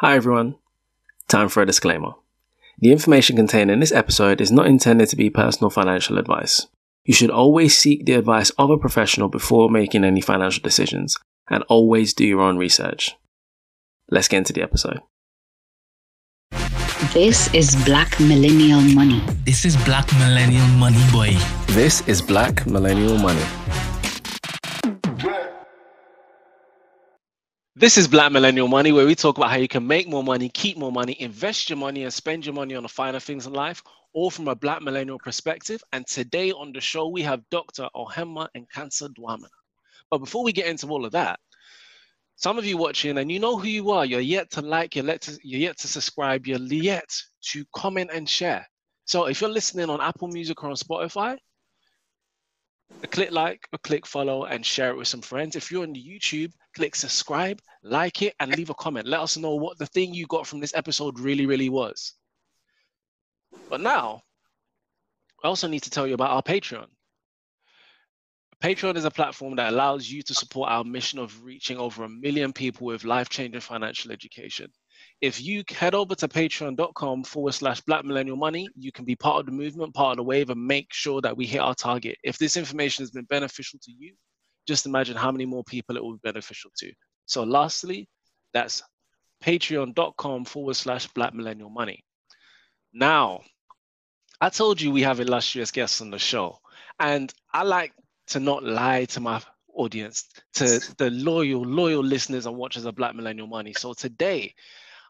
Hi everyone. Time for a disclaimer. The information contained in this episode is not intended to be personal financial advice. You should always seek the advice of a professional before making any financial decisions and always do your own research. Let's get into the episode. This is Black Millennial Money. This is Black Millennial Money, boy. This is Black Millennial Money. This is Black Millennial Money, where we talk about how you can make more money, keep more money, invest your money, and spend your money on the finer things in life, all from a Black Millennial perspective. And today on the show, we have Dr. Ohema Nkansah Dwamena. But before we get into all of that, some of you watching and you know who you are you're yet to like you're yet to, you're yet to subscribe you're yet to comment and share so if you're listening on apple music or on spotify click like a click follow and share it with some friends. If you're on youtube click subscribe like it and leave a comment. Let us know what the thing you got from this episode really really was. But now i also need to tell you about our patreon. Patreon is a platform that allows you to support our mission of reaching over a million people with life changing financial education. If you head over to patreon.com forward slash black millennial money, you can be part of the movement, part of the wave, and make sure that we hit our target. If this information has been beneficial to you, just imagine how many more people it will be beneficial to. So, lastly, that's patreon.com forward slash black millennial money. Now, I told you we have illustrious guests on the show, and I like to not lie to my audience, to the loyal, loyal listeners and watchers of Black Millennial Money. So today,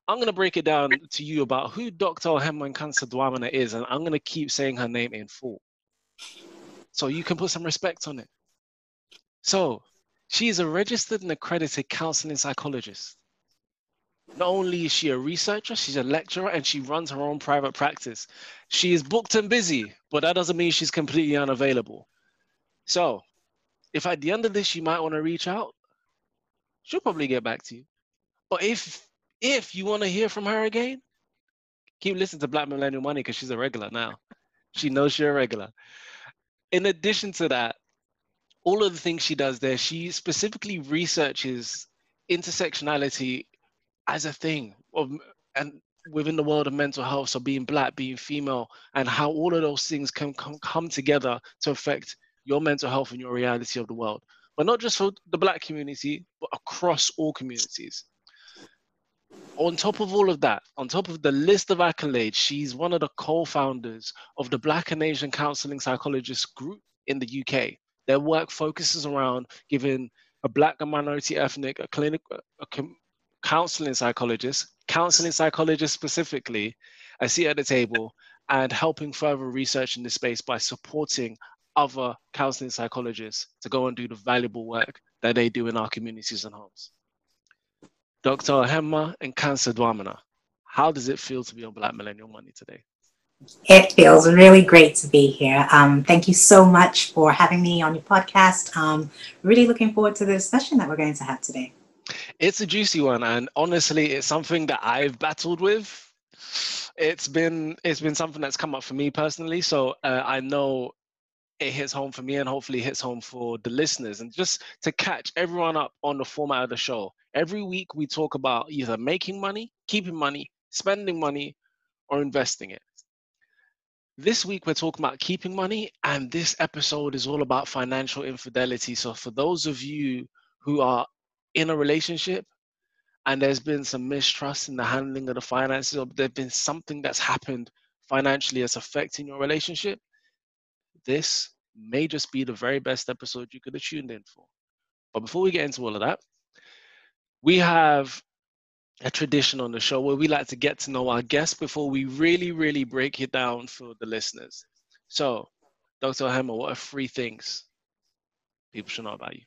I'm going to break it down to you about who Dr. Ohema Nkansah Dwamena is, and I'm going to keep saying her name in full. So you can put some respect on it. So she is a registered and accredited counseling psychologist. Not only is she a researcher, she's a lecturer and she runs her own private practice. She is booked and busy, but that doesn't mean she's completely unavailable. So, if at the end of this you might want to reach out, she'll probably get back to you. But if if you want to hear from her again, keep listening to Black Millennial Money because she's a regular now. She knows you're a regular. In addition to that, all of the things she does there, she specifically researches intersectionality as a thing of and within the world of mental health, so being black, being female, and how all of those things can come, come together to affect your mental health and your reality of the world. But not just for the black community, but across all communities. On top of all of that, on top of the list of accolades, she's one of the co-founders of the Black and Asian Counseling Psychologists Group in the UK. Their work focuses around giving a black and minority ethnic, a clinical, a counseling psychologist, counseling psychologist specifically, a seat at the table and helping further research in this space by supporting other counseling psychologists to go and do the valuable work that they do in our communities and homes. Dr. Ohema Nkansah Dwamena, how does it feel to be on Black Millennial Money today? It feels really great to be here. Um, thank you so much for having me on your podcast. Um, really looking forward to the discussion that we're going to have today. It's a juicy one, and honestly, it's something that I've battled with. It's been it's been something that's come up for me personally. So uh, I know it hits home for me and hopefully hits home for the listeners. And just to catch everyone up on the format of the show, every week we talk about either making money, keeping money, spending money, or investing it. This week we're talking about keeping money, and this episode is all about financial infidelity. So, for those of you who are in a relationship and there's been some mistrust in the handling of the finances, or there's been something that's happened financially that's affecting your relationship, this may just be the very best episode you could have tuned in for. But before we get into all of that, we have a tradition on the show where we like to get to know our guests before we really, really break it down for the listeners. So, Dr. Ohema, what are three things people should know about you?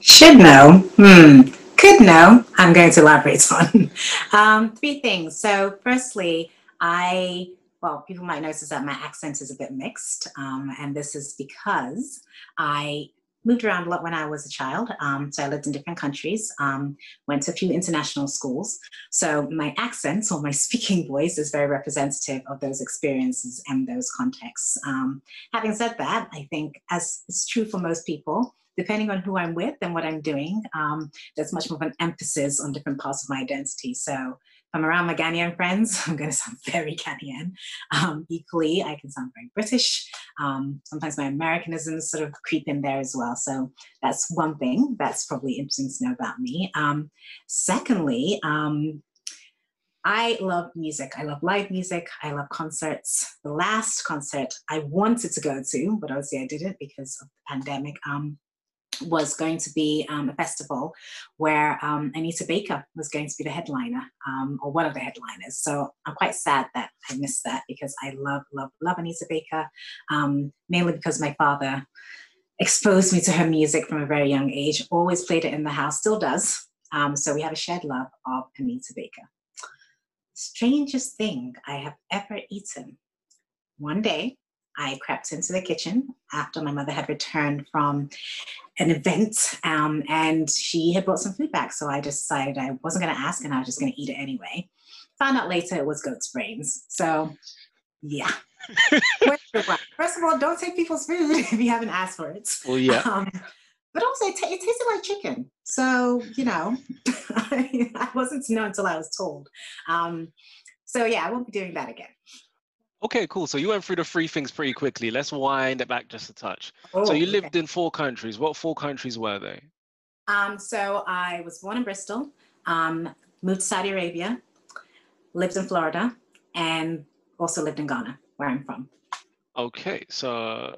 Should know. Hmm. Could know. I'm going to elaborate on. um, three things. So, firstly, I well, people might notice that my accent is a bit mixed. Um, and this is because I moved around a lot when I was a child. Um, so I lived in different countries, um, went to a few international schools. So my accent or my speaking voice is very representative of those experiences and those contexts. Um, having said that, I think as it's true for most people, depending on who I'm with and what I'm doing, um, there's much more of an emphasis on different parts of my identity. So I'm around my Ghanaian friends, I'm going to sound very Ghanaian. Um, equally, I can sound very British. Um, sometimes my Americanisms sort of creep in there as well. So that's one thing that's probably interesting to know about me. Um, secondly, um, I love music. I love live music. I love concerts. The last concert I wanted to go to, but obviously I didn't because of the pandemic, um, was going to be um, a festival where um, Anita Baker was going to be the headliner um, or one of the headliners. So I'm quite sad that I missed that because I love, love, love Anita Baker, um, mainly because my father exposed me to her music from a very young age, always played it in the house, still does. Um, so we have a shared love of Anita Baker strangest thing I have ever eaten. One day, I crept into the kitchen after my mother had returned from an event um, and she had brought some food back. So I decided I wasn't going to ask and I was just going to eat it anyway. Found out later it was goat's brains. So, yeah. First of all, don't take people's food if you haven't asked for it. Well, yeah. Um, but also, it, t- it tasted like chicken. So, you know, I wasn't to know until I was told. Um, so yeah, I won't be doing that again. Okay, cool. So you went through the three things pretty quickly. Let's wind it back just a touch. Oh, so you lived okay. in four countries. What four countries were they? Um, so I was born in Bristol, um, moved to Saudi Arabia, lived in Florida, and also lived in Ghana, where I'm from. Okay, so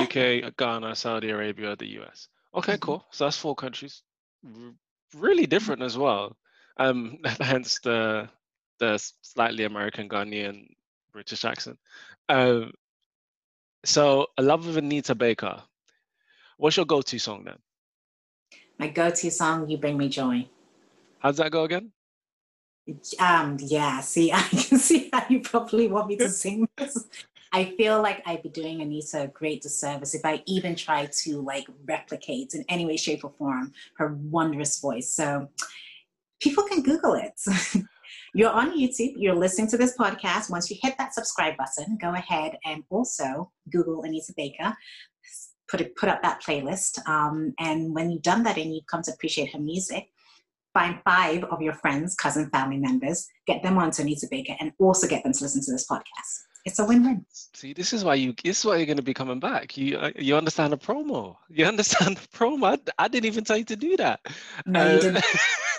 UK, Ghana, Saudi Arabia, the US. Okay, Mhm. cool. So that's four countries. R- really different as well. Um, hence the the slightly American Ghanaian British accent. Um, so a love of Anita Baker. What's your go-to song then? My go-to song, "You Bring Me Joy." How's that go again? Um, yeah. See, I can see how you probably want me to sing this. I feel like I'd be doing Anita a great disservice if I even try to like replicate in any way, shape, or form her wondrous voice. So people can Google it. you're on YouTube, you're listening to this podcast. Once you hit that subscribe button, go ahead and also Google Anita Baker. Put it, put up that playlist. Um, and when you've done that and you've come to appreciate her music, find five of your friends, cousin, family members, get them onto Anita Baker, and also get them to listen to this podcast. It's a win-win. See, this is why you. This is why you're going to be coming back. You uh, you understand the promo. You understand the promo. I, I didn't even tell you to do that. No, you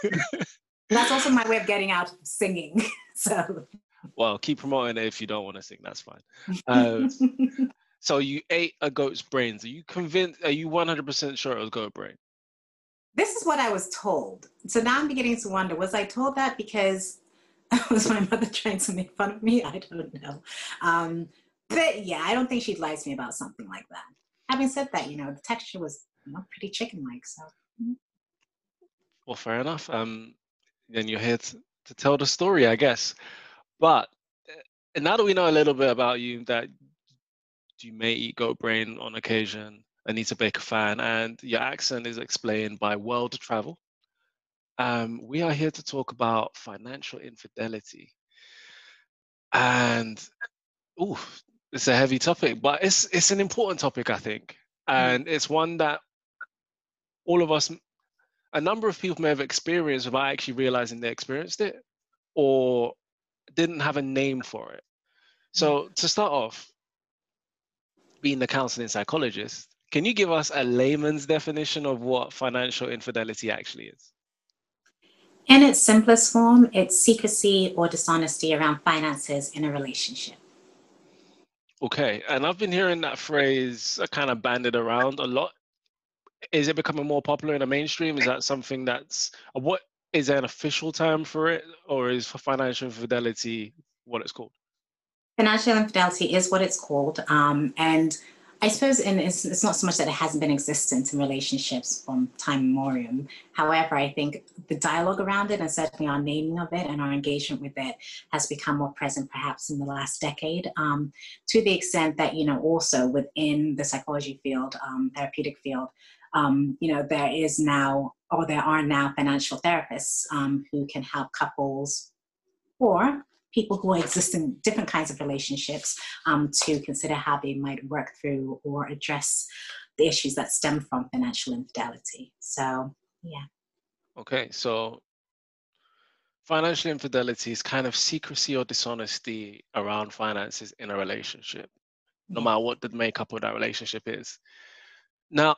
Uh, didn't. That's also my way of getting out singing. So well, keep promoting it if you don't want to sing. That's fine. Uh, so you ate a goat's brains. Are you convinced? Are you 100% sure it was goat brain? this is what I was told. So now I'm beginning to wonder, was I told that because was my mother trying to make fun of me? I don't know. Um, but yeah, I don't think she'd lie to me about something like that. Having said that, you know, the texture was you know, pretty chicken-like. So Well, fair enough. Um, then you're here to, to tell the story, I guess. But uh, now that we know a little bit about you, that you may eat goat brain on occasion, Anita Baker fan, and your accent is explained by world travel. Um, we are here to talk about financial infidelity. And ooh, it's a heavy topic, but it's it's an important topic, I think. And it's one that all of us a number of people may have experienced without actually realizing they experienced it or didn't have a name for it. So mm. to start off, being the counseling psychologist, can you give us a layman's definition of what financial infidelity actually is? in its simplest form, it's secrecy or dishonesty around finances in a relationship. Okay, and I've been hearing that phrase kind of banded around a lot. Is it becoming more popular in the mainstream? Is that something that's what is there an official term for it, or is financial infidelity what it's called? Financial infidelity is what it's called. Um, and I suppose it's, it's not so much that it hasn't been existent in relationships from time immemorial. However, I think the dialogue around it and certainly our naming of it and our engagement with it has become more present perhaps in the last decade um, to the extent that, you know, also within the psychology field, um, therapeutic field, um, you know, there is now, or there are now financial therapists um, who can help couples or people who are existing different kinds of relationships um, to consider how they might work through or address the issues that stem from financial infidelity. So, yeah. Okay, so financial infidelity is kind of secrecy or dishonesty around finances in a relationship, no matter what the makeup of that relationship is. Now,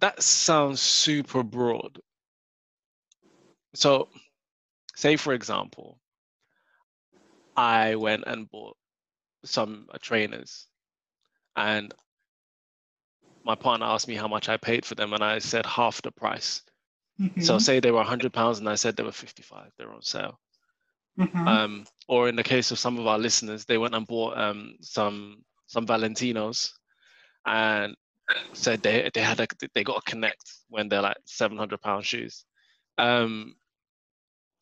that sounds super broad. So, say for example, I went and bought some uh, trainers, and my partner asked me how much I paid for them, and I said half the price. So Mhm, say they were 100 pounds and I said they were 55, they're on sale. mhm. Um, or in the case of some of our listeners, they went and bought um, some some Valentinos and said they they had a, they got a connect when they're like 700 pound shoes. Um,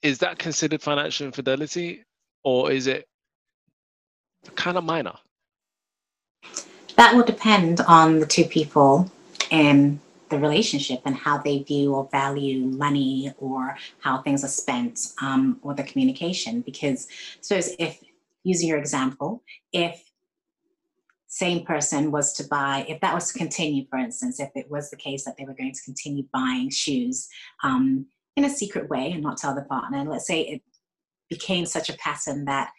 is that considered financial infidelity, or is it kind of minor? that will depend on the two people in the relationship and how they view or value money or how things are spent um, or the communication. Because, so if using your example, if same person was to buy, if that was to continue, for instance, if it was the case that they were going to continue buying shoes um, in a secret way and not tell the partner, and let's say it became such a pattern that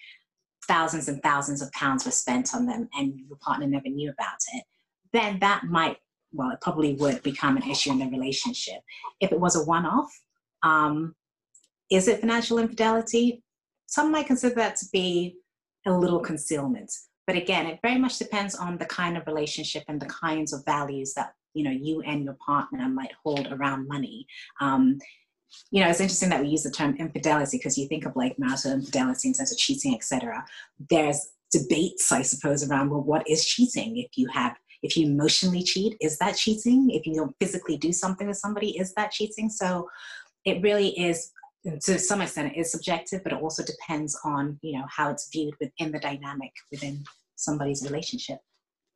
thousands and thousands of pounds were spent on them and your partner never knew about it, then that might, well, it probably would become an issue in the relationship. If it was a one off, um, is it financial infidelity? Some might consider that to be a little concealment. But again, it very much depends on the kind of relationship and the kinds of values that you know you and your partner might hold around money. Um, you know, it's interesting that we use the term infidelity because you think of like marital infidelity in terms of cheating, etc. There's debates, I suppose, around well, what is cheating? If you have, if you emotionally cheat, is that cheating? If you don't physically do something with somebody, is that cheating? So it really is, to some extent, it is subjective, but it also depends on you know how it's viewed within the dynamic within somebody's relationship.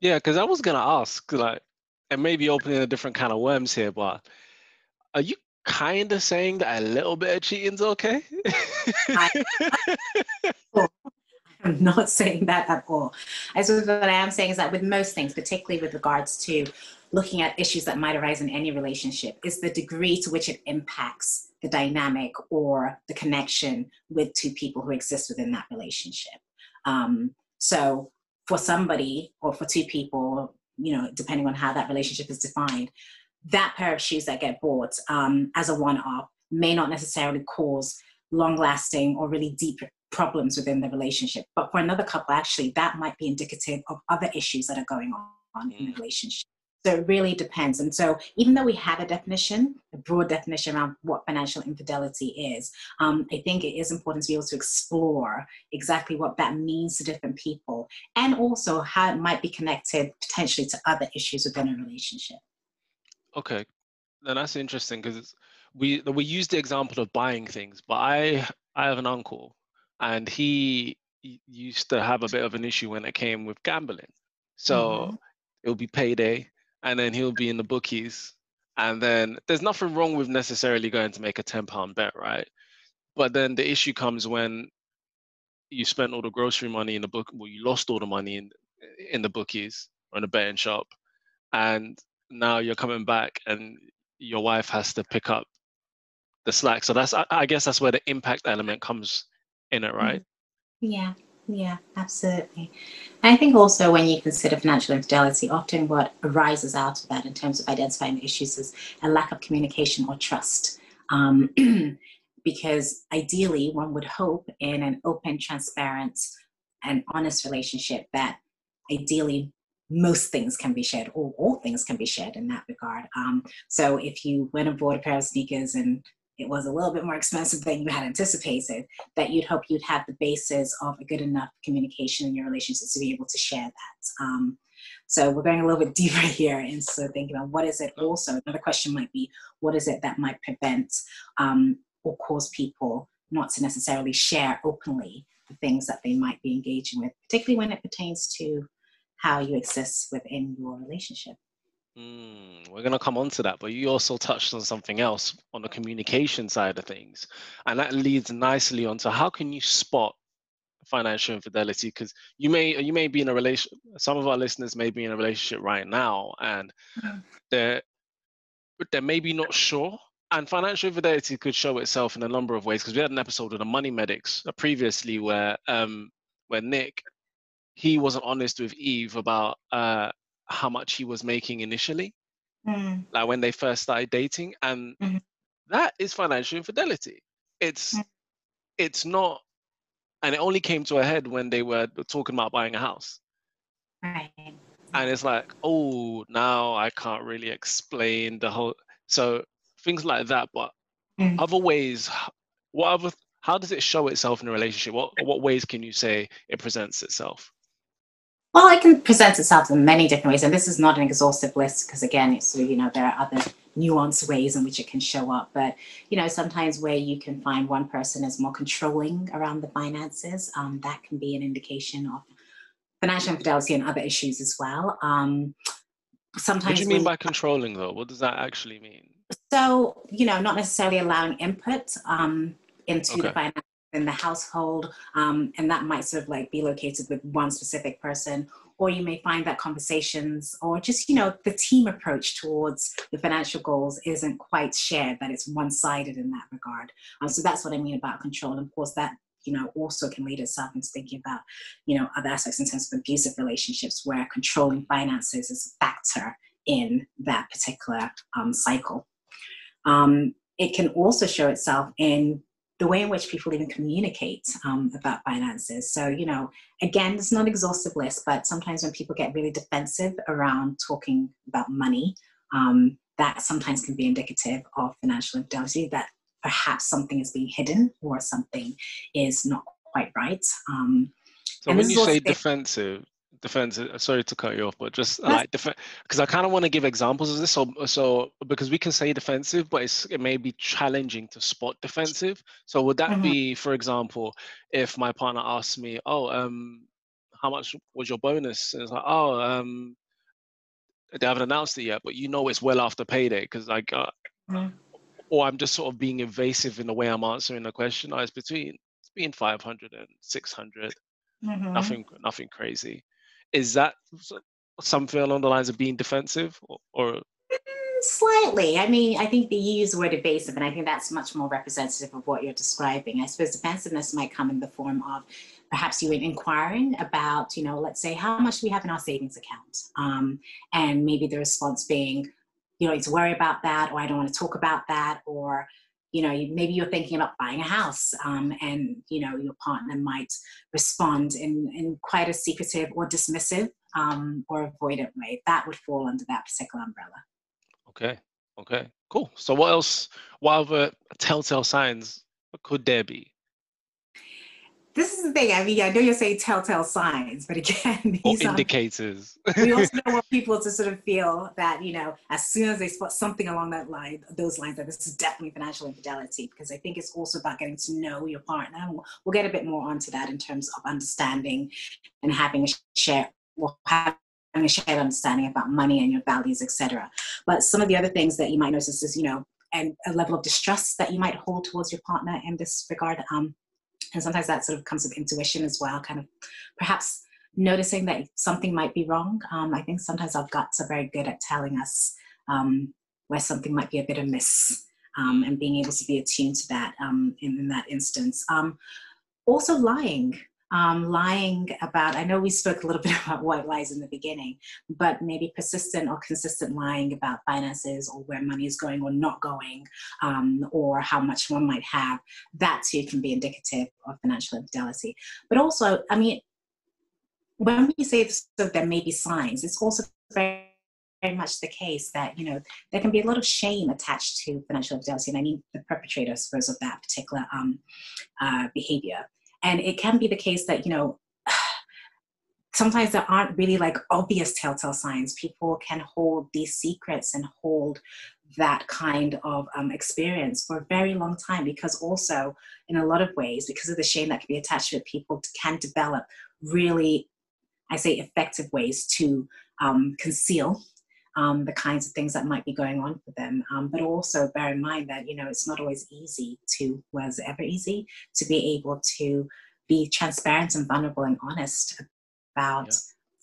Yeah, because I was gonna ask, like, and maybe opening a different kind of worms here, but are you kind of saying that a little bit of cheating's okay? I'm not saying that at all. I suppose what I am saying is that with most things, particularly with regards to looking at issues that might arise in any relationship, is the degree to which it impacts the dynamic or the connection with two people who exist within that relationship. Um, so for somebody or for two people, you know, depending on how that relationship is defined, that pair of shoes that get bought um, as a one-off may not necessarily cause long-lasting or really deep problems within the relationship. But for another couple, actually, that might be indicative of other issues that are going on in the relationship. So it really depends. And so, even though we have a definition, a broad definition around what financial infidelity is, um, I think it is important to be able to explore exactly what that means to different people and also how it might be connected potentially to other issues within a relationship. Okay, then that's interesting because we we use the example of buying things, but I I have an uncle, and he used to have a bit of an issue when it came with gambling. So it would be payday, and then he'll be in the bookies, and then there's nothing wrong with necessarily going to make a ten pound bet, right? But then the issue comes when you spent all the grocery money in the book, well, you lost all the money in in the bookies or in the betting shop, and now you're coming back and your wife has to pick up the slack. So that's I, I guess that's where the impact element comes in it, right? Mm-hmm. Yeah, yeah, absolutely. I think also when you consider financial infidelity, often what arises out of that in terms of identifying issues is a lack of communication or trust. Um, because ideally, one would hope in an open, transparent, and honest relationship that ideally most things can be shared, or all things can be shared in that regard. Um, so if you went and bought a pair of sneakers and it was a little bit more expensive than you had anticipated, that you'd hope you'd have the basis of a good enough communication in your relationships to be able to share that. Um, so we're going a little bit deeper here and so thinking about what is it also, another question might be, what is it that might prevent um, or cause people not to necessarily share openly the things that they might be engaging with, particularly when it pertains to how you exist within your relationship. Mm, we're going to come on to that, but you also touched on something else on the communication side of things. And that leads nicely onto how can you spot financial infidelity because you may you may be in a relation some of our listeners may be in a relationship right now and mm. they're they're maybe not sure and financial infidelity could show itself in a number of ways because we had an episode of the money medics uh, previously where um where nick he wasn't honest with eve about uh how much he was making initially mm. like when they first started dating and mm-hmm. that is financial infidelity it's mm. it's not and it only came to a head when they were talking about buying a house right and it's like oh now i can't really explain the whole so things like that but mm. other ways what other how does it show itself in a relationship what what ways can you say it presents itself well, it can present itself in many different ways, and this is not an exhaustive list because, again, it's you know there are other nuanced ways in which it can show up. But you know, sometimes where you can find one person is more controlling around the finances, um, that can be an indication of financial infidelity and other issues as well. Um, sometimes. What do you mean by controlling, though? What does that actually mean? So you know, not necessarily allowing input um, into okay. the finance in the household, um, and that might sort of like be located with one specific person. Or you may find that conversations or just, you know, the team approach towards the financial goals isn't quite shared, that it's one sided in that regard. Um, so that's what I mean about control. And of course, that you know also can lead itself into thinking about you know other aspects in terms of abusive relationships where controlling finances is a factor in that particular um, cycle um, it can also show itself in the way in which people even communicate um, about finances. So, you know, again, it's not an exhaustive list, but sometimes when people get really defensive around talking about money, um, that sometimes can be indicative of financial infidelity, that perhaps something is being hidden or something is not quite right. Um, so when you say defensive, defense sorry to cut you off but just like defense because i kind of want to give examples of this so so because we can say defensive but it's it may be challenging to spot defensive so would that mm-hmm. be for example if my partner asks me oh um how much was your bonus and it's like oh um they haven't announced it yet but you know it's well after payday because like uh, mm-hmm. or i'm just sort of being evasive in the way i'm answering the question oh, it's between it's between 500 and 600 mm-hmm. nothing nothing crazy is that something along the lines of being defensive or, or? Mm, slightly. I mean, I think you use the word evasive, and I think that's much more representative of what you're describing. I suppose defensiveness might come in the form of perhaps you inquiring about, you know, let's say, how much we have in our savings account? Um, and maybe the response being, you need to worry about that, or I don't want to talk about that, or you know maybe you're thinking about buying a house um, and you know your partner might respond in, in quite a secretive or dismissive um, or avoidant way. That would fall under that particular umbrella. Okay. Okay. Cool. So what else what other telltale signs could there be this is the thing. I mean, I know you're saying telltale signs, but again, these or indicators. we also don't want people to sort of feel that you know, as soon as they spot something along that line, those lines, that this is definitely financial infidelity. Because I think it's also about getting to know your partner. We'll, we'll get a bit more onto that in terms of understanding and having a share. Well, having a shared understanding about money and your values, etc. But some of the other things that you might notice is, you know, and a level of distrust that you might hold towards your partner in this regard. Um, and sometimes that sort of comes with intuition as well, kind of perhaps noticing that something might be wrong. Um, I think sometimes our guts are very good at telling us um, where something might be a bit amiss um, and being able to be attuned to that um, in, in, that instance. Um, also, lying um, lying about, I know we spoke a little bit about white lies in the beginning, but maybe persistent or consistent lying about finances or where money is going or not going, um, or how much one might have, that too can be indicative of financial infidelity. But also, I mean, when we say so there may be signs, it's also very very much the case that you know there can be a lot of shame attached to financial infidelity, and I mean the perpetrator, I suppose, of that particular um, uh, behavior. And it can be the case that, you know, sometimes there aren't really like obvious telltale signs. People can hold these secrets and hold that kind of um, experience for a very long time because also in a lot of ways because of the shame that can be attached to it people can develop really i say effective ways to um, conceal um, the kinds of things that might be going on for them. Um, but also bear in mind that, you know, it's not always easy to, was it ever easy to be able to be transparent and vulnerable and honest about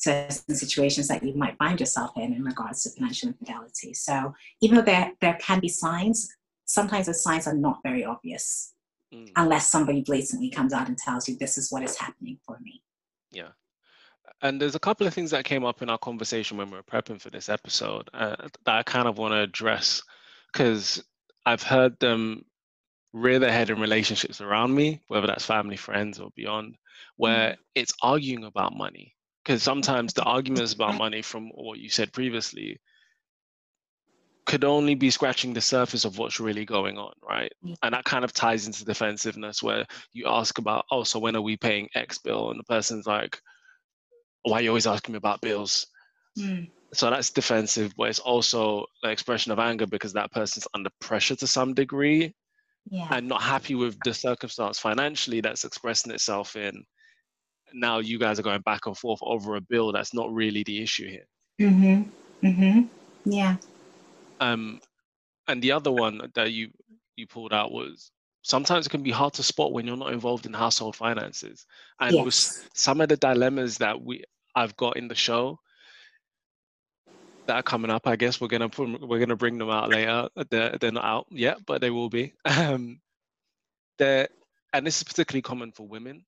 yeah. certain situations that you might find yourself in in regards to financial infidelity. So even though there, there can be signs, sometimes the signs are not very obvious mm. unless somebody blatantly comes out and tells you this is what is happening for me. Yeah. And there's a couple of things that came up in our conversation when we were prepping for this episode uh, that I kind of want to address because I've heard them rear their head in relationships around me, whether that's family, friends, or beyond, where mm. it's arguing about money. Because sometimes the arguments about money, from what you said previously, could only be scratching the surface of what's really going on, right? And that kind of ties into defensiveness where you ask about, oh, so when are we paying X bill? And the person's like, why are you always asking me about bills? Mm. So that's defensive, but it's also an expression of anger because that person's under pressure to some degree yeah. and not happy with the circumstance financially that's expressing itself in now you guys are going back and forth over a bill that's not really the issue here. Mm-hmm. Mm-hmm. Yeah. Um, and the other one that you you pulled out was sometimes it can be hard to spot when you're not involved in household finances. And yes. with some of the dilemmas that we I've got in the show that are coming up, I guess we're gonna put, we're gonna bring them out later. They're they're not out yet, but they will be. Um, they're and this is particularly common for women,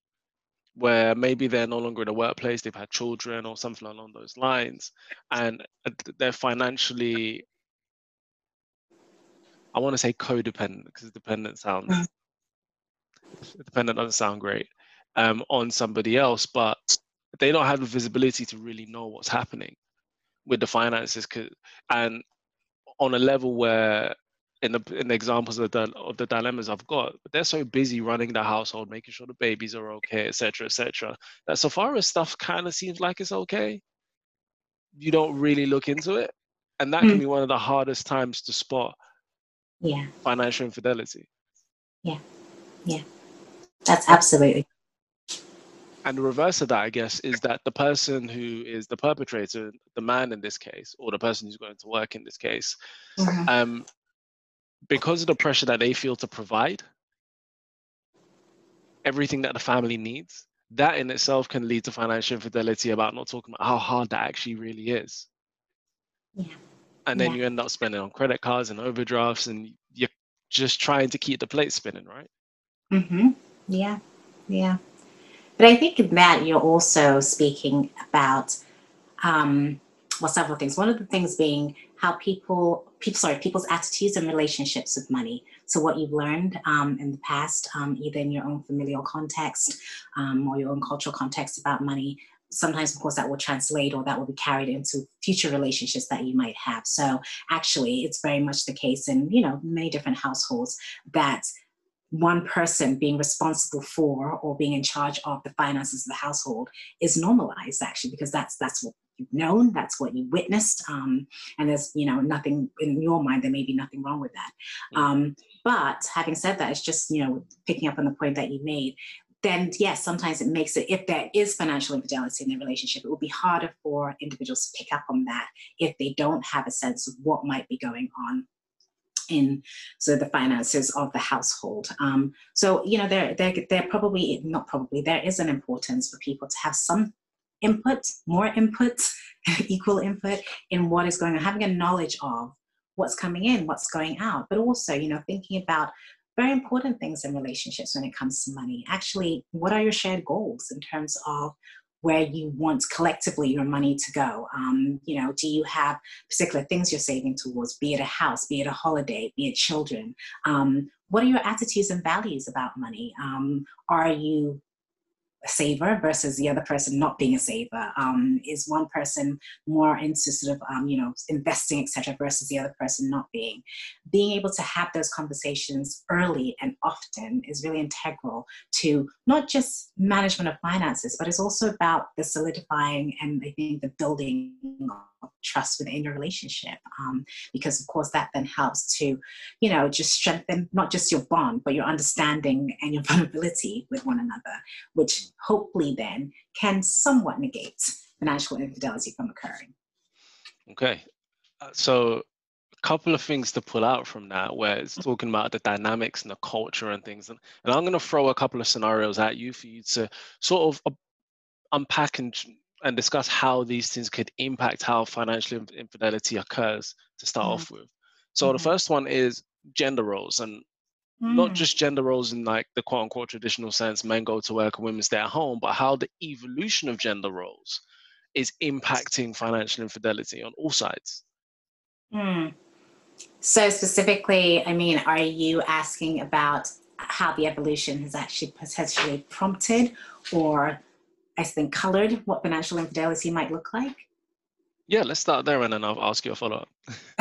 where maybe they're no longer in a workplace, they've had children or something along those lines, and they're financially I want to say codependent because dependent sounds mm. dependent doesn't sound great um, on somebody else, but they don't have the visibility to really know what's happening with the finances. And on a level where, in the in the examples of the of the dilemmas I've got, they're so busy running the household, making sure the babies are okay, etc., etc. That so far as stuff kind of seems like it's okay, you don't really look into it, and that mm. can be one of the hardest times to spot yeah financial infidelity yeah yeah that's absolutely and the reverse of that i guess is that the person who is the perpetrator the man in this case or the person who's going to work in this case mm-hmm. um, because of the pressure that they feel to provide everything that the family needs that in itself can lead to financial infidelity about not talking about how hard that actually really is. Yeah. And then yeah. you end up spending on credit cards and overdrafts and you're just trying to keep the plate spinning right? Mm-hmm. Yeah. Yeah but i think in that you're also speaking about um well several things. One of the things being how people people sorry people's attitudes and relationships with money. So what you've learned um, in the past um, either in your own familial context um, or your own cultural context about money sometimes of course that will translate or that will be carried into future relationships that you might have. So actually it's very much the case in you know many different households that one person being responsible for or being in charge of the finances of the household is normalized actually because that's that's what you've known that's what you witnessed um, and there's you know nothing in your mind there may be nothing wrong with that. Um, but having said that it's just you know picking up on the point that you made then yes, sometimes it makes it, if there is financial infidelity in the relationship, it will be harder for individuals to pick up on that if they don't have a sense of what might be going on in so the finances of the household. Um, so you know, there, there, there probably not probably there is an importance for people to have some input, more input, equal input in what is going on, having a knowledge of what's coming in, what's going out, but also you know thinking about very important things in relationships when it comes to money. Actually, what are your shared goals in terms of where you want collectively your money to go? Um, you know, do you have particular things you're saving towards, be it a house, be it a holiday, be it children? Um, what are your attitudes and values about money? Um, are you saver versus the other person not being a saver? Um, is one person more into sort of um, you know investing etc. versus the other person not being? Being able to have those conversations early and often is really integral to not just management of finances, but it's also about the solidifying and I think the building trust within your relationship um, because of course that then helps to you know just strengthen not just your bond but your understanding and your vulnerability with one another which hopefully then can somewhat negate financial infidelity from occurring. Okay. Uh, so a couple of things to pull out from that where it's talking about the dynamics and the culture and things and, and i'm going to throw a couple of scenarios at you for you to sort of uh, unpack and and discuss how these things could impact how financial infidelity occurs to start mm. off with so mm-hmm. the first one is gender roles and mm. not just gender roles in like the quote unquote traditional sense men go to work and women stay at home but how the evolution of gender roles is impacting financial infidelity on all sides mm. So specifically, I mean, are you asking about how the evolution has actually potentially prompted or I think colored what financial infidelity might look like? Yeah, let's start there and then I'll ask you a follow up.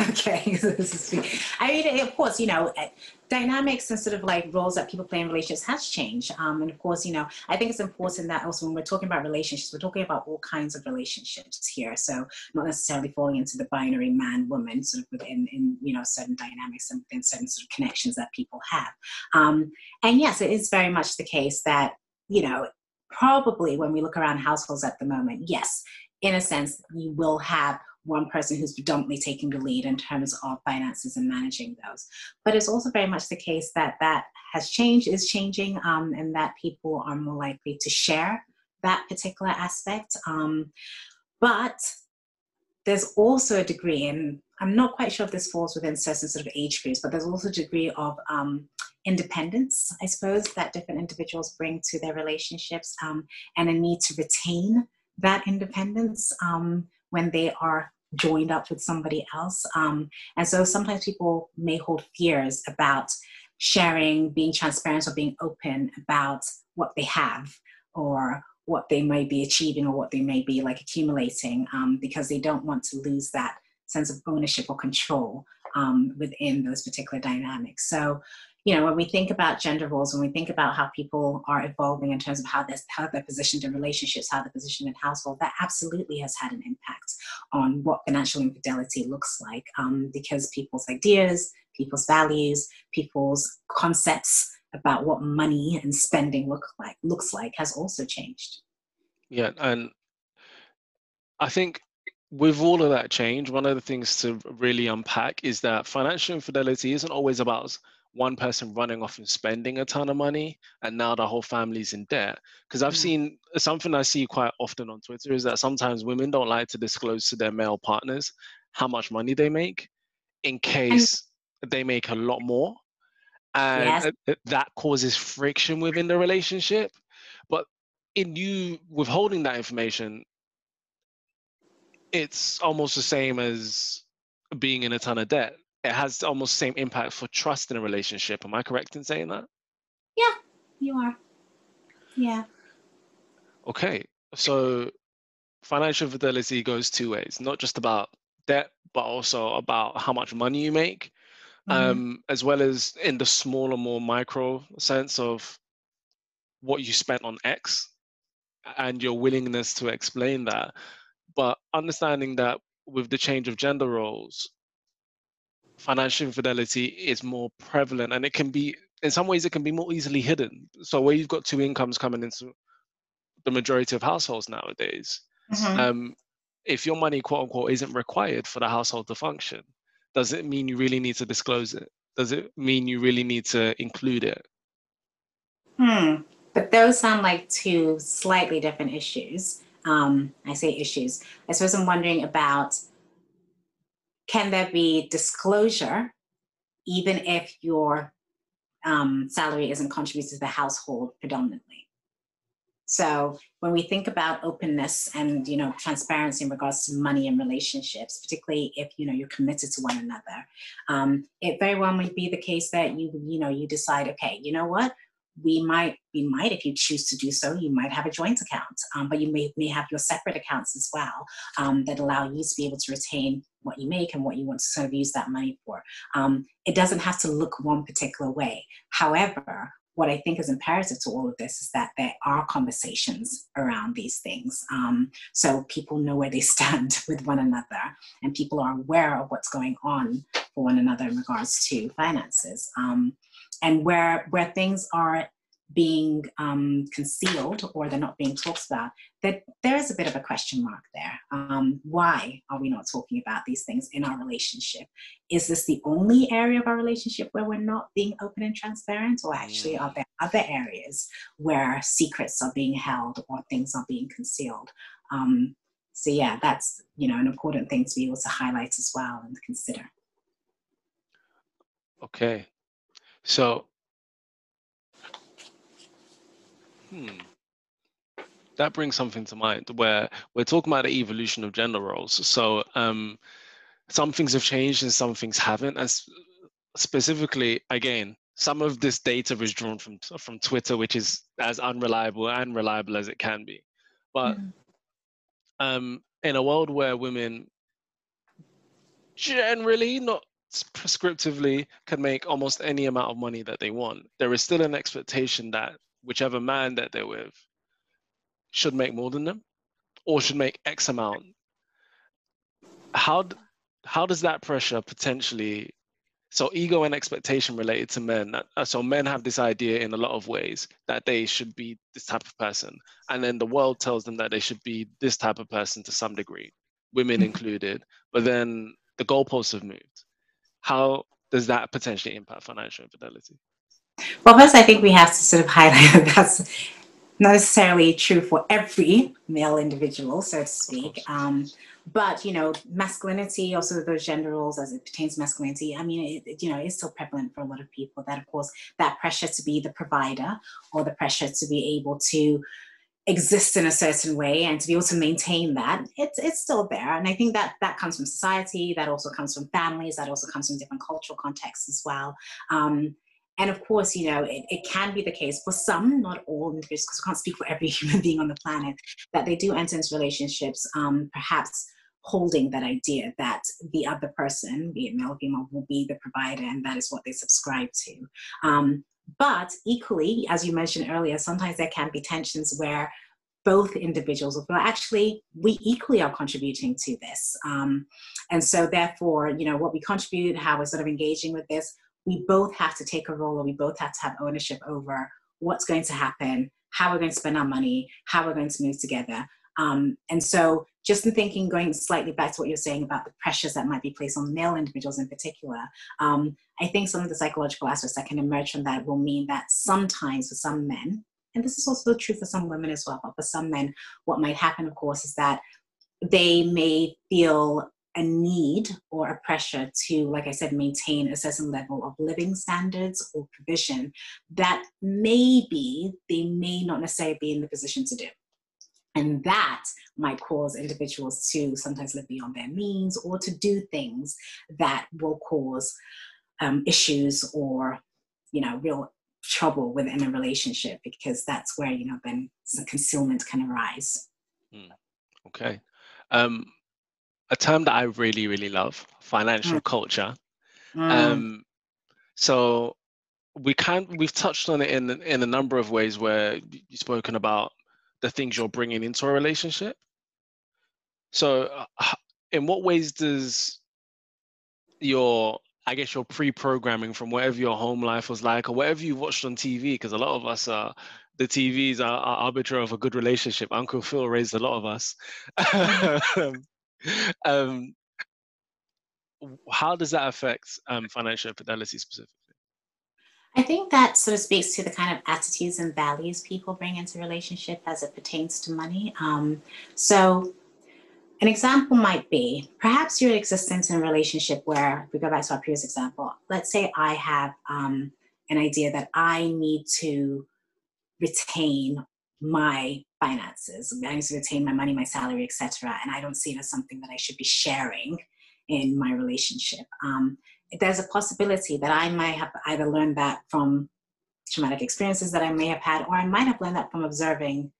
okay. I mean, of course, you know, eh, dynamics and sort of like roles that people play in relationships has changed. Um, and of course, you know, I think it's important that also when we're talking about relationships, we're talking about all kinds of relationships here. So not necessarily falling into the binary man woman sort of within, in, you know, certain dynamics and within certain sort of connections that people have. Um, and yes, it is very much the case that, you know, probably when we look around households at the moment, yes, in a sense, you will have one person who's predominantly taking the lead in terms of finances and managing those. But it's also very much the case that that has changed, is changing, um, and that people are more likely to share that particular aspect. Um, but there's also a degree, and I'm not quite sure if this falls within certain sort of age groups, but there's also a degree of um, independence, I suppose, that different individuals bring to their relationships um, and a need to retain that independence um, when they are joined up with somebody else. Um, and so sometimes people may hold fears about sharing, being transparent, or being open about what they have or what they may be achieving or what they may be like accumulating um, because they don't want to lose that sense of ownership or control um, within those particular dynamics. So you know, when we think about gender roles, when we think about how people are evolving in terms of how they're, how they're positioned in relationships, how they're positioned in household, that absolutely has had an impact on what financial infidelity looks like um, because people's ideas, people's values, people's concepts about what money and spending look like looks like has also changed. Yeah, and I think with all of that change, one of the things to really unpack is that financial infidelity isn't always about one person running off and spending a ton of money and now the whole family's in debt because i've mm. seen something i see quite often on twitter is that sometimes women don't like to disclose to their male partners how much money they make in case and, they make a lot more and yes. that causes friction within the relationship but in you withholding that information it's almost the same as being in a ton of debt it has almost same impact for trust in a relationship. Am I correct in saying that? Yeah, you are. Yeah. Okay, so financial fidelity goes two ways, not just about debt, but also about how much money you make, mm-hmm. um, as well as in the smaller, more micro sense of what you spent on X and your willingness to explain that. But understanding that with the change of gender roles, financial infidelity is more prevalent and it can be in some ways it can be more easily hidden. So where you've got two incomes coming into the majority of households nowadays mm-hmm. um, if your money quote unquote isn't required for the household to function does it mean you really need to disclose it? Does it mean you really need to include it? Hmm. But those sound like two slightly different issues. Um, i say issues. I suppose i'm wondering about can there be disclosure even if your um, salary isn't contributed to the household predominantly? So when we think about openness and you know transparency in regards to money and relationships, particularly if you know you're committed to one another, um, it very well might be the case that you you know you decide, okay, you know what, we might we might if you choose to do so you might have a joint account um, but you may, may have your separate accounts as well um, that allow you to be able to retain what you make and what you want to sort of use that money for um, it doesn't have to look one particular way however what I think is imperative to all of this is that there are conversations around these things. Um, so people know where they stand with one another and people are aware of what's going on for one another in regards to finances. Um, and where, where things are being um, concealed or they're not being talked about, that there is a bit of a question mark there. Um, why are we not talking about these things in our relationship? Is this the only area of our relationship where we're not being open and transparent, or actually are there other areas where secrets are being held or things are being concealed? Um, so yeah, that's you know an important thing to be able to highlight as well and consider. Okay, so Hmm. That brings something to mind where we're talking about the evolution of gender roles. So um, some things have changed and some things haven't. And specifically, again, some of this data is drawn from from Twitter, which is as unreliable and reliable as it can be. But mm-hmm. um, in a world where women generally, not prescriptively, can make almost any amount of money that they want, there is still an expectation that whichever man that they're with should make more than them or should make X amount. How how does that pressure potentially so ego and expectation related to men uh, so men have this idea in a lot of ways that they should be this type of person and then the world tells them that they should be this type of person to some degree women mm-hmm. included but then the goalposts have moved how does that potentially impact financial infidelity well, first, I think we have to sort of highlight that that's not necessarily true for every male individual, so to speak. Um, but you know, masculinity, also those gender roles as it pertains to masculinity. I mean, it, you know, it's still prevalent for a lot of people. That, of course, that pressure to be the provider or the pressure to be able to exist in a certain way and to be able to maintain that it's it's still there and i think that that comes from society that also comes from families that also comes from different cultural contexts as well um, and of course, you know, it, it can be the case for some, not all individuals, because we can't speak for every human being on the planet, that they do enter into relationships, um, perhaps holding that idea that the other person, be it male or female, will be the provider, and that is what they subscribe to. Um, but equally, as you mentioned earlier, sometimes there can be tensions where both individuals will feel actually we equally are contributing to this um, and so therefore you know what we contribute how we're sort of engaging with this we both have to take a role or we both have to have ownership over what's going to happen, how we're going to spend our money, how we're going to move together. Um, and so, just in thinking, going slightly back to what you're saying about the pressures that might be placed on male individuals in particular, um, I think some of the psychological aspects that can emerge from that will mean that sometimes for some men, and this is also true for some women as well, but for some men, what might happen, of course, is that they may feel a need or a pressure to, like I said, maintain a certain level of living standards or provision that maybe they may not necessarily be in the position to do. And that might cause individuals to sometimes live beyond their means or to do things that will cause um, issues or, you know, real trouble within a relationship because that's where, you know, then some concealment can arise. Mm. Okay. Um, a term that I really, really love, financial mm. culture. Mm. Um, so we can we've touched on it in in a number of ways where you've spoken about the things you're bringing into a relationship. So, uh, in what ways does your I guess your pre-programming from whatever your home life was like, or whatever you watched on TV, because a lot of us are the TVs are, are arbiter of a good relationship. Uncle Phil raised a lot of us. Um, um, how does that affect um, financial infidelity specifically? I think that sort of speaks to the kind of attitudes and values people bring into relationship as it pertains to money. Um, so, an example might be perhaps your existence in a relationship where, we go back to our previous example, let's say I have um, an idea that I need to retain my finances. I need to retain my money, my salary, etc. And I don't see it as something that I should be sharing in my relationship. Um, there's a possibility that I might have either learned that from traumatic experiences that I may have had, or I might have learned that from observing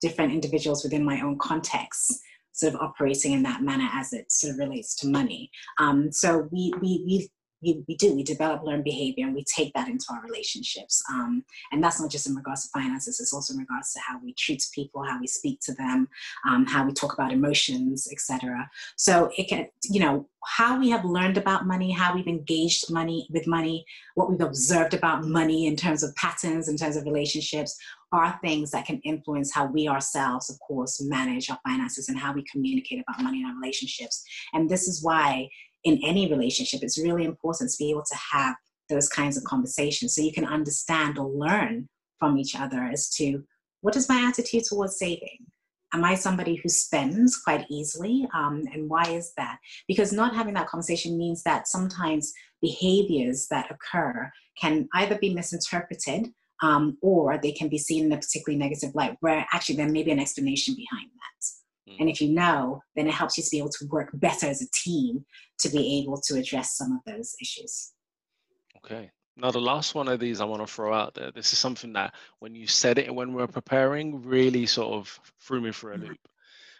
different individuals within my own context sort of operating in that manner as it sort of relates to money. Um, so we, we, we we, we do we develop learned behavior and we take that into our relationships. Um, and that's not just in regards to finances it's also in regards to how we treat people how we speak to them um, how we talk about emotions etc so it can you know how we have learned about money how we've engaged money with money what we've observed about money in terms of patterns in terms of relationships are things that can influence how we ourselves of course manage our finances and how we communicate about money in our relationships. And this is why in any relationship, it's really important to be able to have those kinds of conversations so you can understand or learn from each other as to what is my attitude towards saving? Am I somebody who spends quite easily? Um, and why is that? Because not having that conversation means that sometimes behaviors that occur can either be misinterpreted um, or they can be seen in a particularly negative light, where actually there may be an explanation behind that. Mm. And if you know, then it helps you to be able to work better as a team to be able to address some of those issues. Okay. Now, the last one of these I want to throw out there. This is something that when you said it when we were preparing, really sort of threw me for a mm-hmm. loop.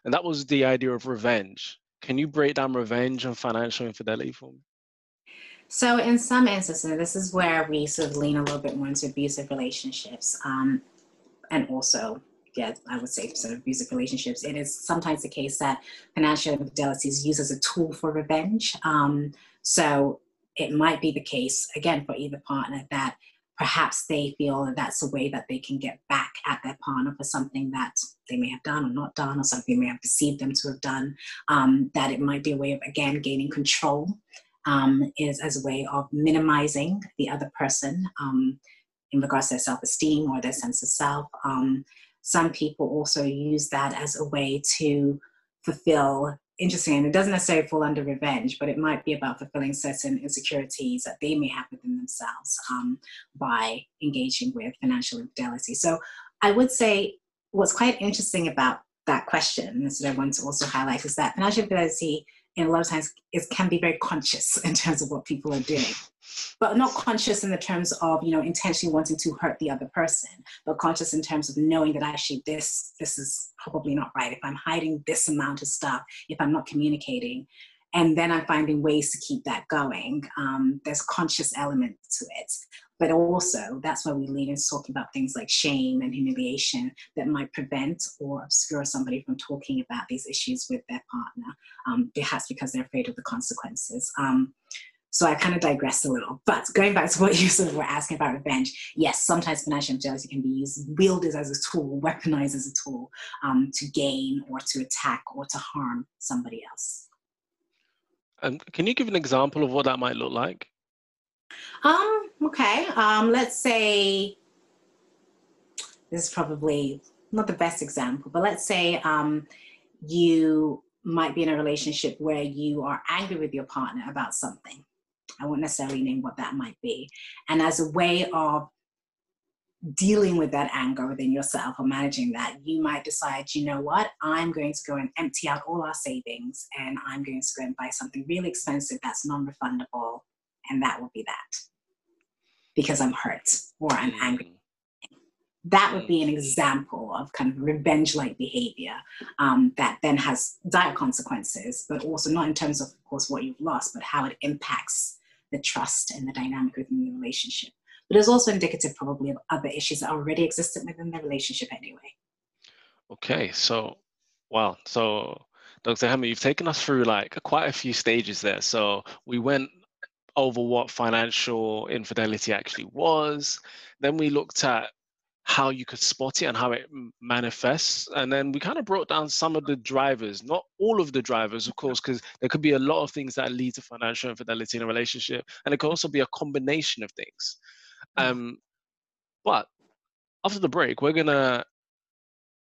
And that was the idea of revenge. Can you break down revenge and financial infidelity for me? So, in some instances, this is where we sort of lean a little bit more into abusive relationships um, and also yeah, I would say sort of abusive relationships, it is sometimes the case that financial infidelity is used as a tool for revenge. Um, so it might be the case, again, for either partner that perhaps they feel that that's a way that they can get back at their partner for something that they may have done or not done, or something they may have perceived them to have done. Um, that it might be a way of, again, gaining control, um, is as a way of minimizing the other person um, in regards to their self esteem or their sense of self. Some people also use that as a way to fulfill interesting and it doesn't necessarily fall under revenge but it might be about fulfilling certain insecurities that they may have within themselves um, by engaging with financial infidelity. So i would say what's quite interesting about that question what i want to also highlight is that financial infidelity in a lot of times it can be very conscious in terms of what people are doing. But not conscious in the terms of you know intentionally wanting to hurt the other person but conscious in terms of knowing that actually this this is probably not right. If i'm hiding this amount of stuff if i'm not communicating and then i'm finding ways to keep that going um, there's conscious element to it but also that's why we lean into talking about things like shame and humiliation that might prevent or obscure somebody from talking about these issues with their partner um, perhaps because they're afraid of the consequences um, so I kind of digressed a little. But going back to what you sort of were asking about revenge, yes, sometimes financial jealousy can be used, wielded as a tool, weaponized as a tool um, to gain or to attack or to harm somebody else. Um, can you give an example of what that might look like? Um, okay. Um, let's say this is probably not the best example, but let's say um, you might be in a relationship where you are angry with your partner about something I won't necessarily name what that might be. And as a way of dealing with that anger within yourself or managing that, you might decide, you know what, I'm going to go and empty out all our savings and I'm going to go and buy something really expensive that's non refundable. And that will be that because I'm hurt or I'm angry. Mm. That would be an example of kind of revenge like behavior um, that then has dire consequences, but also not in terms of, of course, what you've lost, but how it impacts the trust and the dynamic within the relationship. But it's also indicative probably of other issues that already existed within the relationship anyway. Okay, so wow, so Dr. Ohema, you've taken us through like quite a few stages there. So we went over what financial infidelity actually was. Then we looked at how you could spot it and how it manifests. And then we kind of brought down some of the drivers, not all of the drivers, of course, because there could be a lot of things that lead to financial infidelity in a relationship. And it could also be a combination of things. Mm. Um, but after the break, we're going to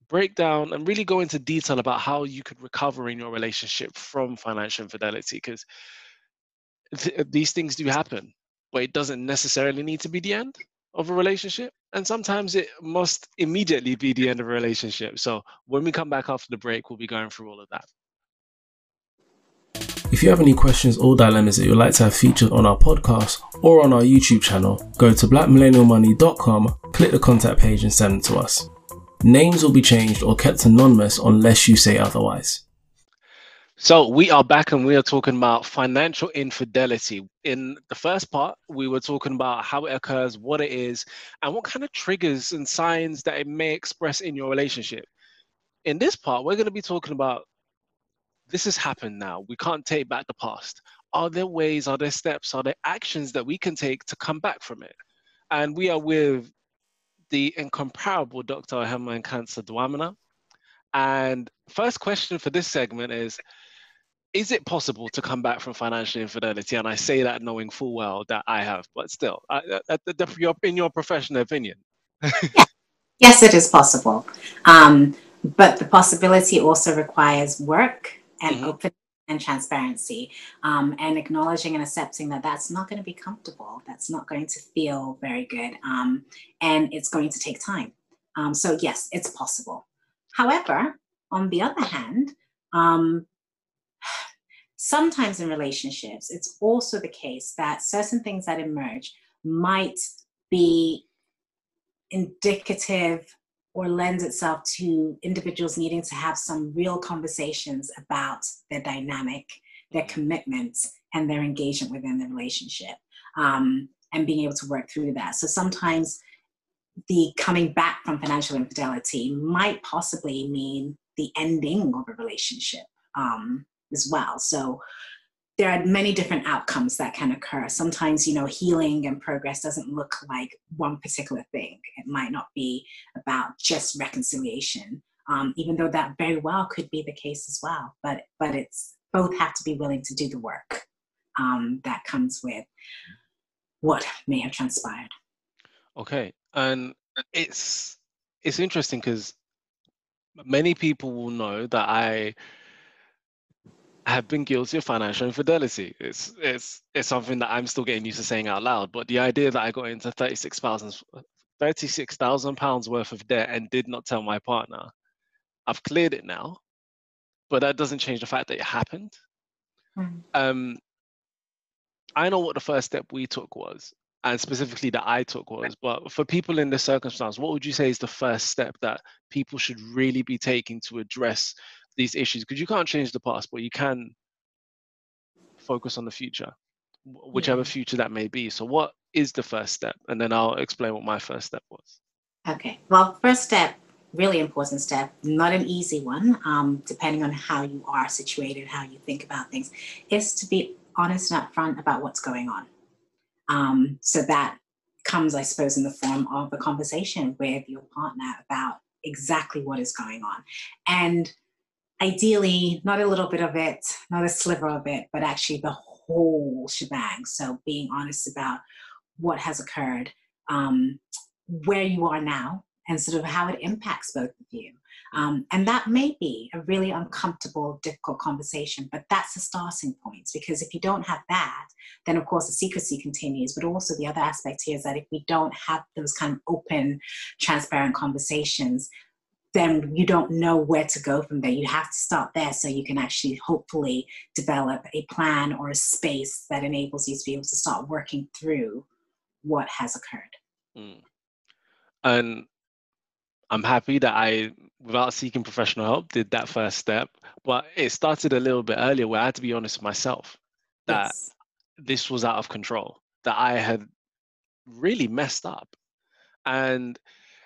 break down and really go into detail about how you could recover in your relationship from financial infidelity because th- these things do happen, but it doesn't necessarily need to be the end of a relationship and sometimes it must immediately be the end of a relationship so when we come back after the break we'll be going through all of that if you have any questions or dilemmas that you'd like to have featured on our podcast or on our YouTube channel, go to blackmillennialmoney.com, click the contact page and send them to us. Names will be changed or kept anonymous unless you say otherwise. So we are back and we are talking about financial infidelity. In the first part, we were talking about how it occurs, what it is, and what kind of triggers and signs that it may express in your relationship. In this part, we're going to be talking about this has happened now. We can't take back the past. Are there ways, are there steps, are there actions that we can take to come back from it? And we are with the incomparable Dr. Ohema Nkansah Dwamena. And first question for this segment is Is it possible to come back from financial infidelity? And I say that knowing full well that I have, but still, I, I, I, in your professional opinion. yeah. Yes, it is possible. Um, but the possibility also requires work and mm-hmm. openness and transparency um, and acknowledging and accepting that that's not going to be comfortable that's not going to feel very good um, and it's going to take time um, so yes it's possible however on the other hand um, sometimes in relationships it's also the case that certain things that emerge might be indicative or lends itself to individuals needing to have some real conversations about their dynamic, their commitments, and their engagement within the relationship, um, and being able to work through that. So sometimes the coming back from financial infidelity might possibly mean the ending of a relationship um, as well. So there are many different outcomes that can occur. Sometimes, you know, healing and progress doesn't look like one particular thing. It might not be about just reconciliation, um, even though that very well could be the case as well. But but it's both have to be willing to do the work um, that comes with what may have transpired. Okay, and it's it's interesting because many people will know that I have been guilty of financial infidelity. It's it's it's something that I'm still getting used to saying out loud. But the idea that I got into thirty six thousand thirty six thousand pounds worth of debt and did not tell my partner, I've cleared it now, but that doesn't change the fact that it happened. Mm. Um, I know what the first step we took was, and specifically that I took was. But for people in this circumstance, what would you say is the first step that people should really be taking to address these issues because you can't change the past, but you can focus on the future, whichever yeah. future that may be. So, what is the first step? And then I'll explain what my first step was. Okay. Well, first step, really important step, not an easy one, um, depending on how you are situated, how you think about things, is to be honest and upfront about what's going on. Um, so that comes, I suppose, in the form of a conversation with your partner about exactly what is going on. And ideally not a little bit of it, not a sliver of it, but actually the whole shebang. So being honest about what has occurred, um, where you are now, and sort of how it impacts both of you. Um, and that may be a really uncomfortable, difficult conversation, but that's the starting point. Because if you don't have that, then of course the secrecy continues. But also the other aspect here is that if we don't have those kind of open, transparent conversations, then you don't know where to go from there. You have to start there so you can actually hopefully develop a plan or a space that enables you to be able to start working through what has occurred. Mm. And I'm happy that I, without seeking professional help, did that first step. But it started a little bit earlier where I had to be honest with myself that yes. this was out of control, that I had really messed up. And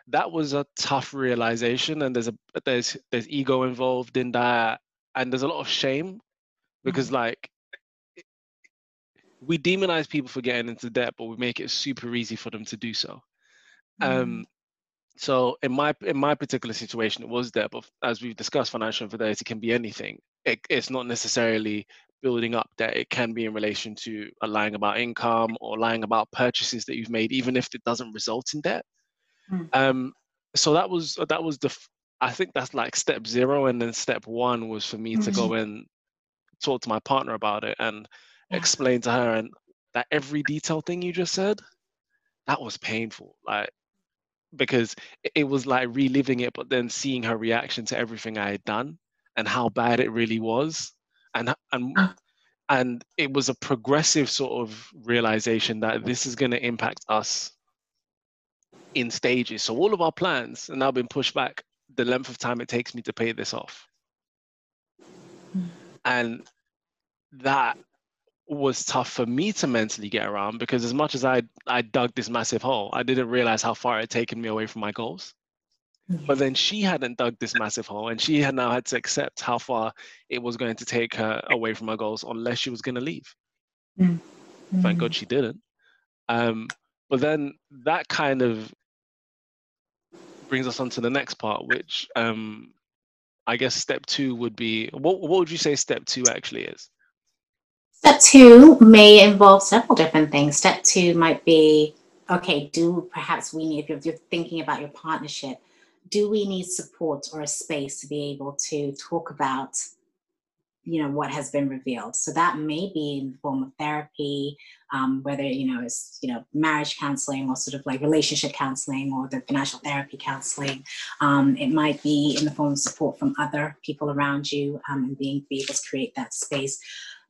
that was a tough realization and there's a there's there's ego involved in that and there's a lot of shame because mm-hmm. like we demonize people for getting into debt but we make it super easy for them to do so um, mm-hmm. um so in my in my particular situation it was debt but as we've discussed financial infidelity can be anything it, it's not necessarily building up debt it can be in relation to lying about income or lying about purchases that you've made even if it doesn't result in debt Mm. Um, so that was that was the I think that's like step zero, and then step one was for me mm-hmm. to go mm-hmm. and talk to my partner about it and yeah. explain to her and that every detail thing you just said, that was painful. Like because it was like reliving it, but then seeing her reaction to everything I had done and how bad it really was, and and and it was a progressive sort of realization that this is going to impact us in stages. So all of our plans have now been pushed back the length of time it takes me to pay this off. And that was tough for me to mentally get around because as much as I I dug this massive hole, I didn't realize how far it had taken me away from my goals. But then she hadn't dug this massive hole, and she had now had to accept how far it was going to take her away from her goals, unless she was going to leave. Mm. Thank God she didn't. Um, but then that kind of brings us on to the next part, which um, I guess step two would be. What What would you say step two actually is? Step two may involve several different things. Step two might be okay, do perhaps we need, if you're thinking about your partnership, do we need support or a space to be able to talk about you know what has been revealed so that may be in the form of therapy um, whether you know it's you know marriage counseling or sort of like relationship counseling or the financial therapy counseling um, it might be in the form of support from other people around you um, and being be able to create that space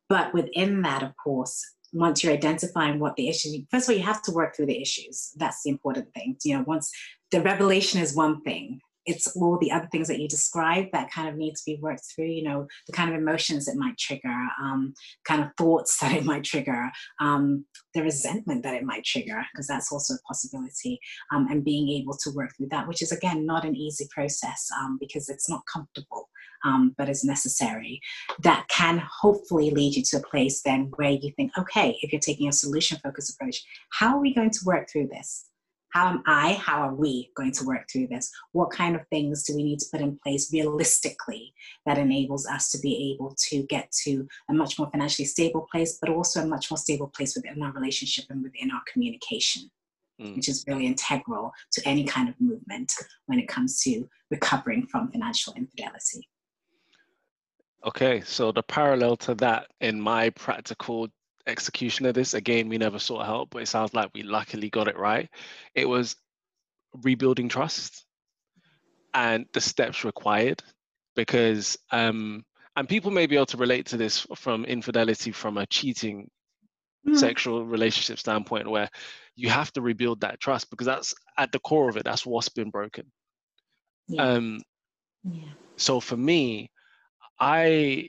but within that, of course, once you're identifying what the issues, first of all, you have to work through the issues. That's the important thing. You know, once the revelation is one thing, it's all the other things that you described that kind of need to be worked through you know the kind of emotions it might trigger um, kind of thoughts that it might trigger um, the resentment that it might trigger because that's also a possibility um, and being able to work through that which is again not an easy process um, because it's not comfortable um, but is necessary. That can hopefully lead you to a place then where you think okay if you're taking a solution focused approach how are we going to work through this how am I, how are we going to work through this? What kind of things do we need to put in place realistically that enables us to be able to get to a much more financially stable place, but also a much more stable place within our relationship and within our communication? Mm. Which is really integral to any kind of movement when it comes to recovering from financial infidelity. Okay, so the parallel to that in my practical execution of this. Again, we never sought help, but it sounds like we luckily got it right. It was rebuilding trust and the steps required because um and people may be able to relate to this from infidelity from a cheating mm. sexual relationship standpoint where you have to rebuild that trust because that's at the core of it that's what's been broken yeah. um yeah. so for me i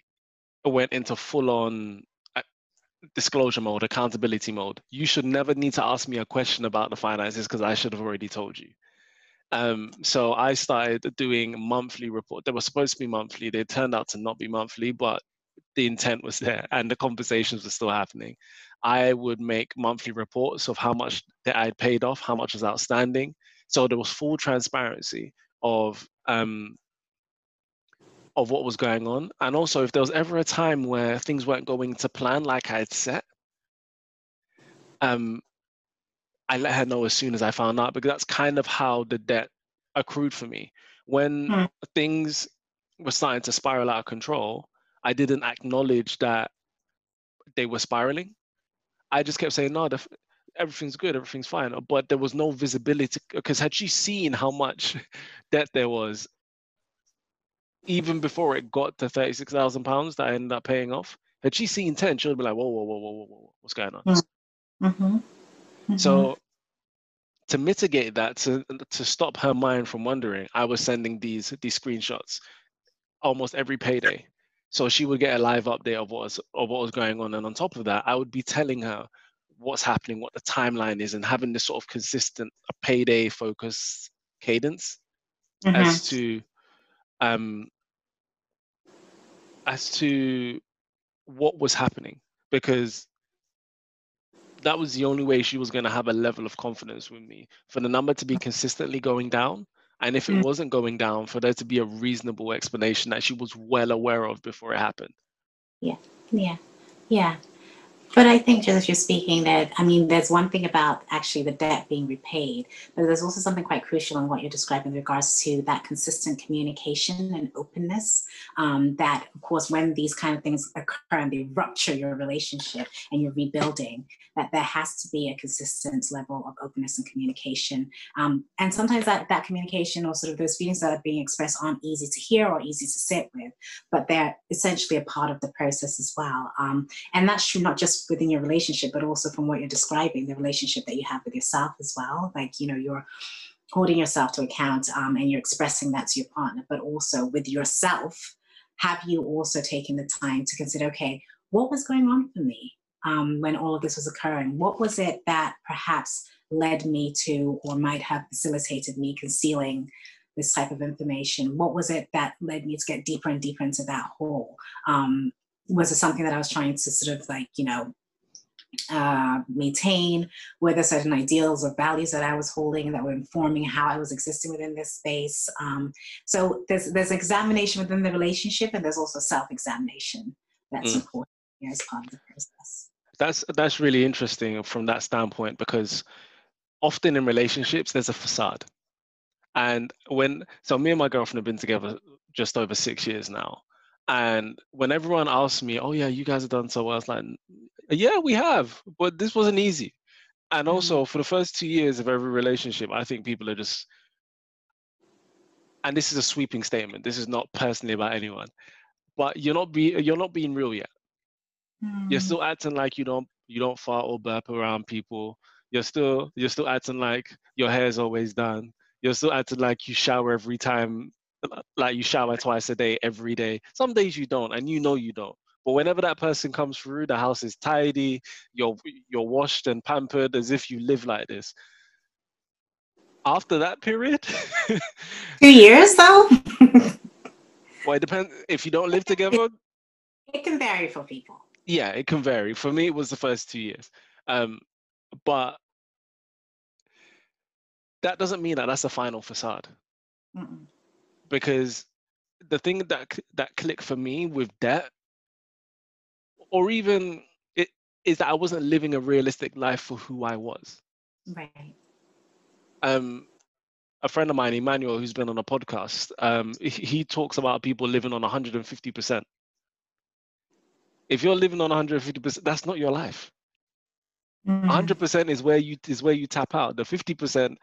went into full on disclosure mode, accountability mode. You should never need to ask me a question about the finances because I should have already told you. Um, so I started doing monthly report. They were supposed to be monthly. They turned out to not be monthly, but the intent was there and the conversations were still happening. I would make monthly reports of how much that I'd paid off, how much was outstanding. So there was full transparency of um, of what was going on. And also, if there was ever a time where things weren't going to plan like I had set, um, I let her know as soon as I found out because that's kind of how the debt accrued for me. When mm. things were starting to spiral out of control, I didn't acknowledge that they were spiraling. I just kept saying, no, the, everything's good, everything's fine. But there was no visibility because had she seen how much debt there was even before it got to thirty six thousand pounds that I ended up paying off. Had she seen ten, she would be like, "Whoa, whoa, whoa, whoa, whoa, whoa, what's going on?" Mm-hmm. Mm-hmm. So to mitigate that, to to stop her mind from wondering, I was sending these these screenshots almost every payday. So she would get a live update of what was of what was going on, and on top of that, I would be telling her what's happening, what the timeline is, and having this sort of consistent payday focus cadence mm-hmm. as to um, as to what was happening because that was the only way she was going to have a level of confidence with me for the number to be consistently going down. And if it mm. wasn't going down for there to be a reasonable explanation that she was well aware of before it happened. Yeah. Yeah. Yeah but I think just as you're speaking that, I mean, there's one thing about actually the debt being repaid, but there's also something quite crucial in what you're describing in regards to that consistent communication and openness. Um, that, of course, when these kind of things occur and they rupture your relationship and you're rebuilding, that there has to be a consistent level of openness and communication. Um, and sometimes that, that communication or sort of those feelings that are being expressed aren't easy to hear or easy to sit with, but they're essentially a part of the process as well. Um, and that's true not just within your relationship, but also from what you're describing, the relationship that you have with yourself as well. Like, you know, you're holding yourself to account um, and you're expressing that to your partner, but also with yourself have you also taken the time to consider, okay, what was going on for me um, when all of this was occurring? What was it that perhaps led me to or might have facilitated me concealing this type of information? What was it that led me to get deeper and deeper into that hole? Um, was it something that I was trying to sort of like, you know, uh, maintain? Were there certain ideals or values that I was holding that were informing how I was existing within this space? Um, so there's there's examination within the relationship, and there's also self-examination that's mm. important as part of the process. That's that's really interesting from that standpoint because often in relationships there's a facade, and when so me and my girlfriend have been together just over six years now, and when everyone asks me, "Oh yeah, you guys have done so well," I was like, "Yeah, we have, but this wasn't easy." And also, mm. for the first two years of every relationship, I think people are just, and this is a sweeping statement. This is not personally about anyone, but you're not be you're not being real yet. Mm. You're still acting like you don't you don't fart or burp around people. You're still you're still acting like your hair's always done. You're still acting like you shower every time like you shower twice a day every day. Some days you don't, and you know you don't. But whenever that person comes through, the house is tidy. You're you're washed and pampered as if you live like this. After that period, two years though. well, it depends. If you don't live together, it can vary for people. Yeah, it can vary. For me, it was the first two years, um, but that doesn't mean that that's the final facade. Mm-mm because the thing that that clicked for me with debt or even it is that I wasn't living a realistic life for who I was. Right. Um a friend of mine, Emmanuel, who's been on a podcast, um, he talks about people living on 150%. If you're living on 150%, that's not your life. Mm. 100% is where you is where you tap out. The 50%,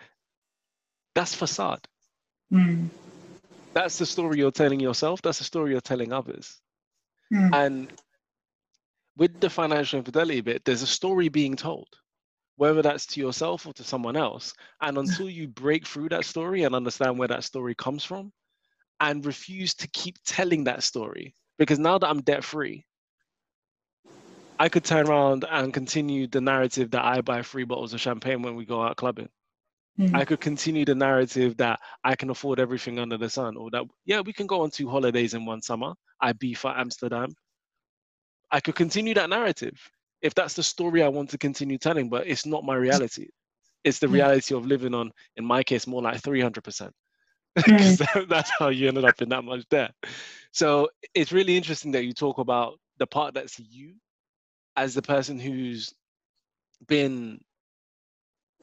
that's facade. Mm that's the story you're telling yourself. That's the story you're telling others. Mm. and with the financial infidelity bit there's a story being told whether that's to yourself or to someone else. And until you break through that story and understand where that story comes from and refuse to keep telling that story because now that i'm debt free i could turn around and continue the narrative that i buy three bottles of champagne when we go out clubbing Mm-hmm. I could continue the narrative that I can afford everything under the sun, or that yeah, we can go on two holidays in one summer. I be for Amsterdam. I could continue that narrative if that's the story I want to continue telling, but it's not my reality. It's the reality of living on, in my case, more like 300%. Because mm. that's how you ended up in that much debt. So it's really interesting that you talk about the part that's you as the person who's been,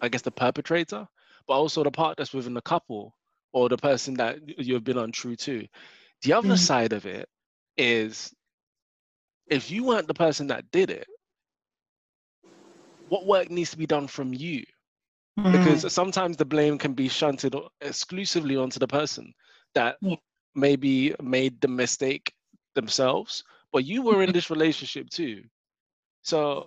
I guess, the perpetrator but also the part that's within the couple or the person that you've been untrue to. The other mm-hmm. side of it is if you weren't the person that did it, what work needs to be done from you? Mm-hmm. Because sometimes the blame can be shunted exclusively onto the person that yeah. maybe made the mistake themselves, but you were in this relationship too. So,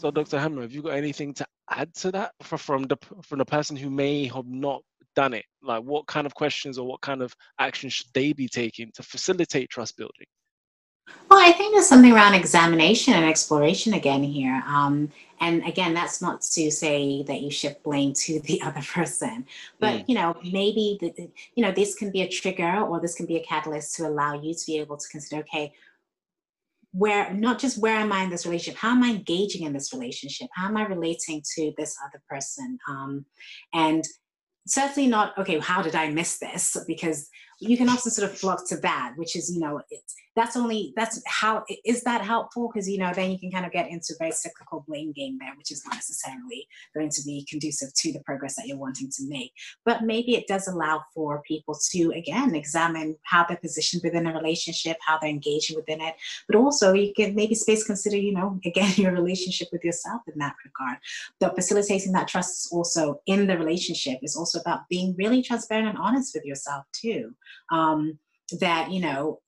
so Dr. Ohema, have you got anything to add to that for, from the from the person who may have not done it? Like, what kind of questions or what kind of action should they be taking to facilitate trust building? Well, I think there's something around examination and exploration again here. Um, and again, that's not to say that you shift blame to the other person, but mm. you know, maybe the, you know this can be a trigger or this can be a catalyst to allow you to be able to consider, okay, where not just where am I in this relationship, how am I engaging in this relationship? How am I relating to this other person? Um, and certainly not, okay, how did I miss this? Because you can also sort of flock to that, which is, you know, it's that's only that's how is that helpful? Because you know then you can kind of get into a very cyclical blame game there which is not necessarily going to be conducive to the progress that you're wanting to make. But maybe it does allow for people to again examine how they're positioned within a relationship how they're engaging within it. But also you can maybe space consider you know again your relationship with yourself in that regard. But facilitating that trust is also in the relationship is also about being really transparent and honest with yourself too um, that you know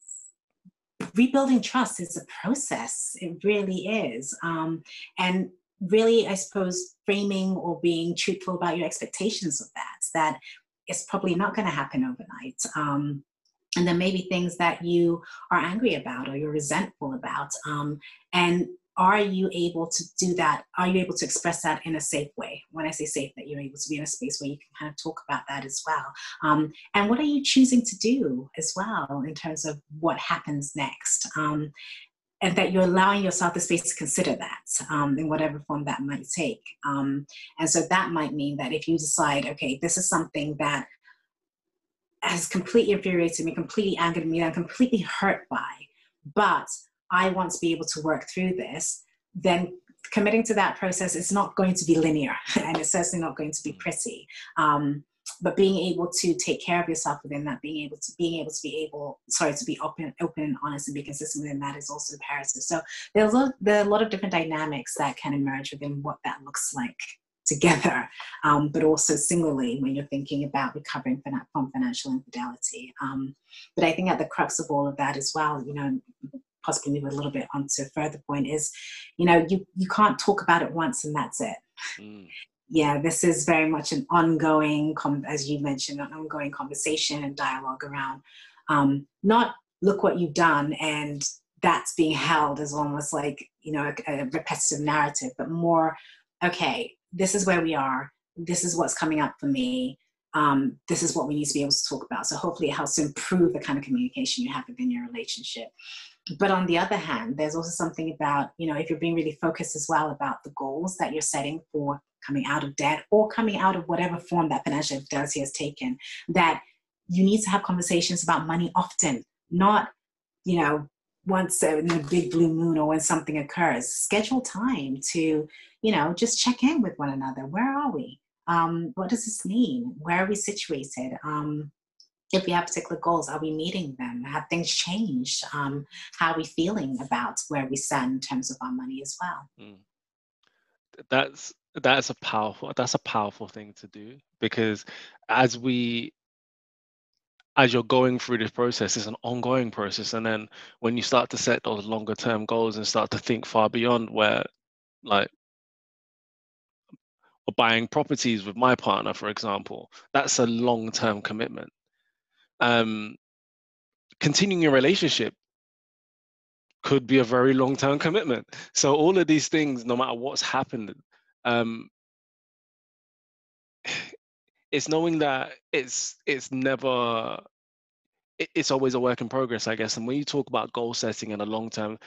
rebuilding trust is a process. It really is. Um, and really, I suppose, framing or being truthful about your expectations of that, that it's probably not going to happen overnight. Um, and then maybe things that you are angry about or you're resentful about um, and are you able to do that? Are you able to express that in a safe way? When i say safe that you're able to be in a space where you can kind of talk about that as well. Um, and what are you choosing to do as well in terms of what happens next? Um, and that you're allowing yourself the space to consider that um, in whatever form that might take. Um, and so that might mean that if you decide okay this is something that has completely infuriated me completely angered me i'm completely hurt by but I want to be able to work through this, then committing to that process is not going to be linear and it's certainly not going to be pretty. Um, but being able to take care of yourself within that, being able to being able to be able, sorry, to be open, open and honest and be consistent within that is also imperative. So there's a, there are a lot of different dynamics that can emerge within what that looks like together, um, but also singly when you're thinking about recovering from financial infidelity. Um, but I think at the crux of all of that as well, you know, possibly move a little bit onto a further point is, you know, you, you can't talk about it once and that's it. Mm. Yeah, this is very much an ongoing, as you mentioned, an ongoing conversation and dialogue around um, not look what you've done and that's being held as almost like, you know, a, a repetitive narrative, but more, okay, this is where we are. This is what's coming up for me. Um, this is what we need to be able to talk about. So hopefully it helps to improve the kind of communication you have within your relationship but on the other hand there's also something about you know if you're being really focused as well about the goals that you're setting for coming out of debt or coming out of whatever form that financial infidelity has taken that you need to have conversations about money often not you know once in a big blue moon or when something occurs. Schedule time to you know just check in with one another. Where are we? Um, what does this mean? Where are we situated? Um, if we have particular goals, are we meeting them? Have things changed? Um, how are we feeling about where we stand in terms of our money as well? Mm. That's that's a powerful that's a powerful thing to do because as we as you're going through this process it's an ongoing process and then when you start to set those longer term goals and start to think far beyond where like buying properties with my partner for example that's a long term commitment um, continuing your relationship could be a very long term commitment. So all of these things, no matter what's happened, um, it's knowing that it's it's never it's always a work in progress, I guess. And when you talk about goal setting and a long term,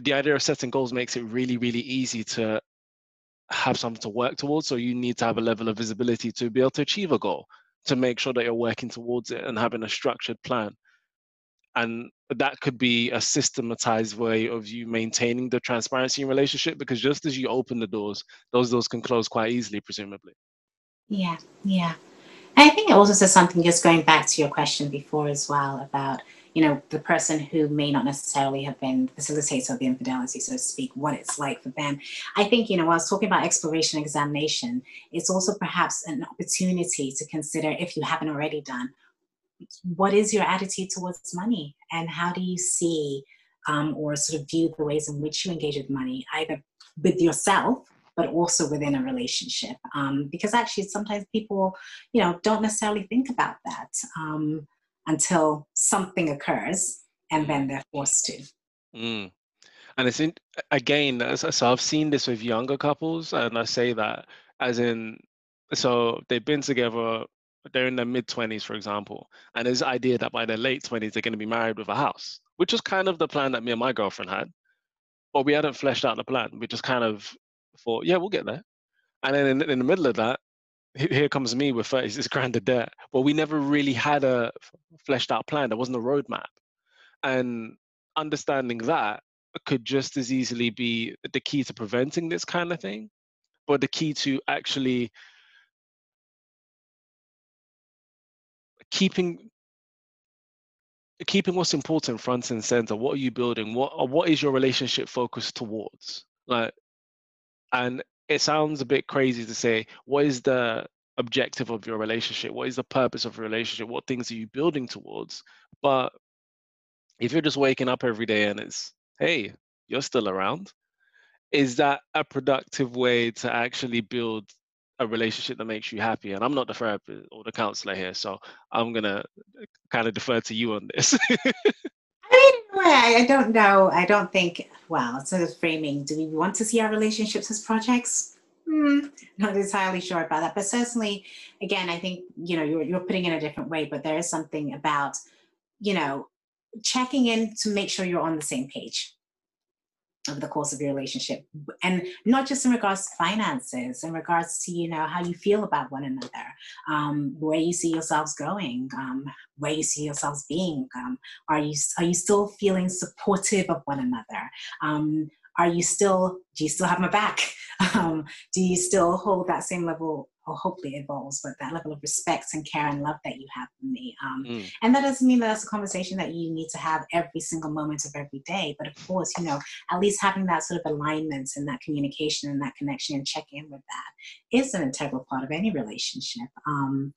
the idea of setting goals makes it really, really easy to have something to work towards. So you need to have a level of visibility to be able to achieve a goal to make sure that you're working towards it and having a structured plan. And that could be a systematized way of you maintaining the transparency in relationship because just as you open the doors, those doors can close quite easily, presumably. Yeah, yeah. And I think it also says something just going back to your question before as well about you know, the person who may not necessarily have been facilitator of the infidelity, so to speak, what it's like for them. I think, you know, while I was talking about exploration examination, it's also perhaps an opportunity to consider, if you haven't already done, what is your attitude towards money? And how do you see um, or sort of view the ways in which you engage with money, either with yourself but also within a relationship? Um, because actually sometimes people you know don't necessarily think about that. Um, until something occurs and then they're forced to. Mm. And it's in, again, so I've seen this with younger couples, and I say that as in, so they've been together, they're in their mid 20s, for example, and there's the idea that by their late 20s, they're going to be married with a house, which was kind of the plan that me and my girlfriend had. But we hadn't fleshed out the plan. We just kind of thought, yeah, we'll get there. And then in, in the middle of that, here comes me with 36 grand of debt. But we never really had a fleshed out plan. There wasn't a roadmap. And understanding that could just as easily be the key to preventing this kind of thing, but the key to actually keeping keeping what's important front and center. What are you building? What what is your relationship focused towards? Like, and it sounds a bit crazy to say what is the objective of your relationship what is the purpose of your relationship what things are you building towards but if you're just waking up every day and it's hey you're still around is that a productive way to actually build a relationship that makes you happy. And I'm not the therapist or the counselor here, so I'm gonna uh, kind of defer to you on this. I I don't know. I don't think. Well, it's of framing. Do we want to see our relationships as projects? Hmm, not entirely sure about that, but certainly, again, I think you know you're you're putting in a different way. But there is something about you know checking in to make sure you're on the same page over the course of your relationship and not just in regards to finances in regards to you know how you feel about one another um, where you see yourselves going um, where you see yourselves being um, are you are you still feeling supportive of one another? Um, are you still do you still have my back? Um, do you still hold that same level or hopefully evolves, but that level of respect and care and love that you have for me. Um, mm. And that doesn't mean that that's a conversation that you need to have every single moment of every day. But of course, you know, at least having that sort of alignment and that communication and that connection and check in with that is an integral part of any relationship. Um,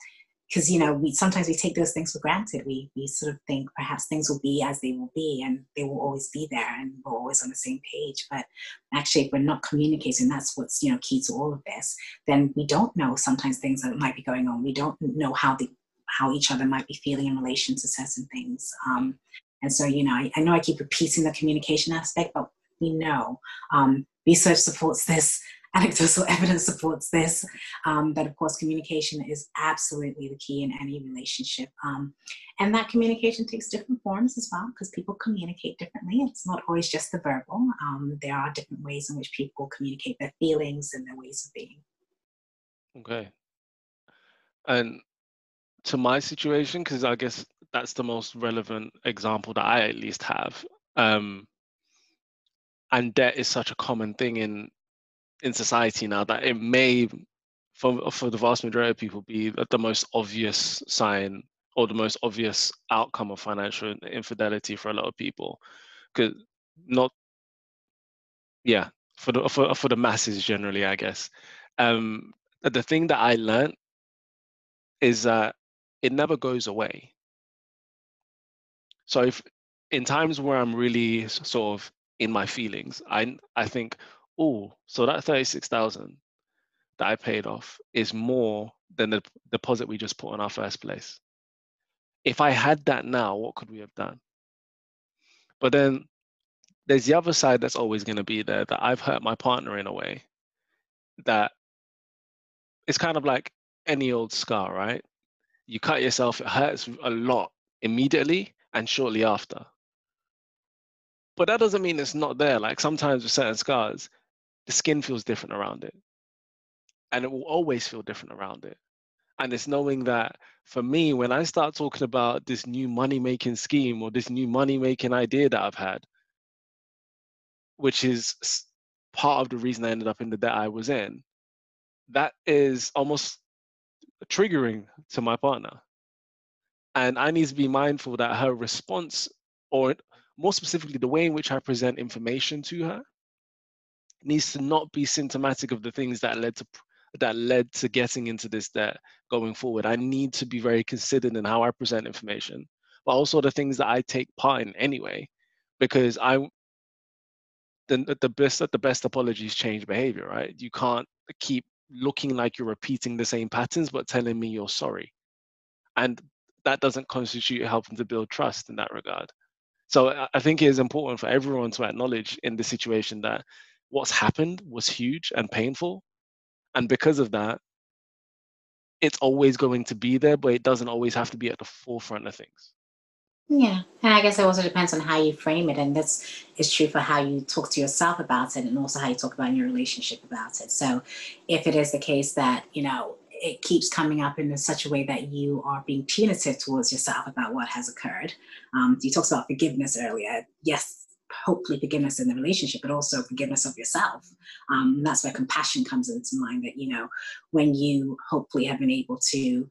because you know we sometimes we take those things for granted. We we sort of think perhaps things will be as they will be and they will always be there and we're always on the same page. But actually if we're not communicating that's what's you know key to all of this then we don't know sometimes things that might be going on. We don't know how the how each other might be feeling in relation to certain things. Um, and so you know I, I know i keep repeating the communication aspect but we know um, research supports this anecdotal evidence supports this. Um, but of course, communication is absolutely the key in any relationship. Um, and that communication takes different forms as well because people communicate differently. It's not always just the verbal, um, there are different ways in which people communicate their feelings and their ways of being. Okay. And to my situation, because I guess that's the most relevant example that I at least have. Um, and debt is such a common thing in in society now that it may for for the vast majority of people be the most obvious sign or the most obvious outcome of financial infidelity for a lot of people. Because not yeah for the for, for the masses generally i guess. Um the thing that i learned is that it never goes away. So if in times where i'm really sort of in my feelings i i think oh, so that 36,000 that I paid off is more than the deposit we just put in our first place. If I had that now, what could we have done? But then there's the other side that's always going to be there that I've hurt my partner in a way that it's kind of like any old scar, right? You cut yourself, it hurts a lot immediately and shortly after. But that doesn't mean it's not there. Like sometimes with certain scars, the skin feels different around it. And it will always feel different around it. And it's knowing that for me, when I start talking about this new money making scheme or this new money making idea that I've had, which is part of the reason I ended up in the debt I was in, that is almost triggering to my partner. And I need to be mindful that her response, or more specifically, the way in which I present information to her, needs to not be symptomatic of the things that led to that led to getting into this debt going forward. I need to be very considered in how I present information, but also the things that I take part in anyway, because I the the best the best apologies change behavior, right? You can't keep looking like you're repeating the same patterns but telling me you're sorry. And that doesn't constitute helping to build trust in that regard. So I think it is important for everyone to acknowledge in this situation that what's happened was huge and painful. And because of that, it's always going to be there, but it doesn't always have to be at the forefront of things. Yeah, and I guess it also depends on how you frame it, and this is true for how you talk to yourself about it, and also how you talk about your relationship about it. So, if it is the case that you know it keeps coming up in such a way that you are being punitive towards yourself about what has occurred, um, you talked about forgiveness earlier. Yes, hopefully forgiveness in the relationship, but also forgiveness of yourself. Um, that's where compassion comes into mind that, you know, when you hopefully have been able to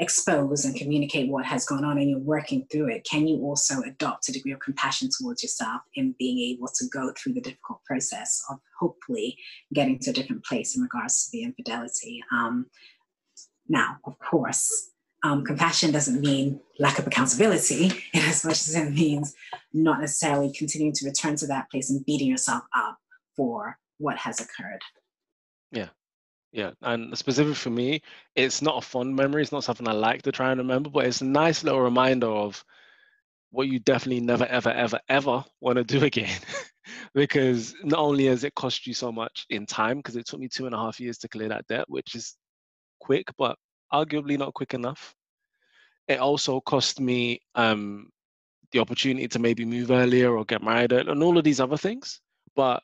expose and communicate what has gone on and you're working through it, can you also adopt a degree of compassion towards yourself in being able to go through the difficult process of hopefully getting to a different place in regards to the infidelity? Um, now, of course, um, compassion doesn't mean lack of accountability in as much as it means not necessarily continuing to return to that place and beating yourself up for what has occurred. Yeah. Yeah, and specifically for me, it's not a fond memory. It's not something I like to try and remember, but it's a nice little reminder of what you definitely never, ever, ever, ever want to do again. because not only has it cost you so much in time, because it took me two and a half years to clear that debt, which is quick, but arguably not quick enough. It also cost me um, the opportunity to maybe move earlier or get married and all of these other things. But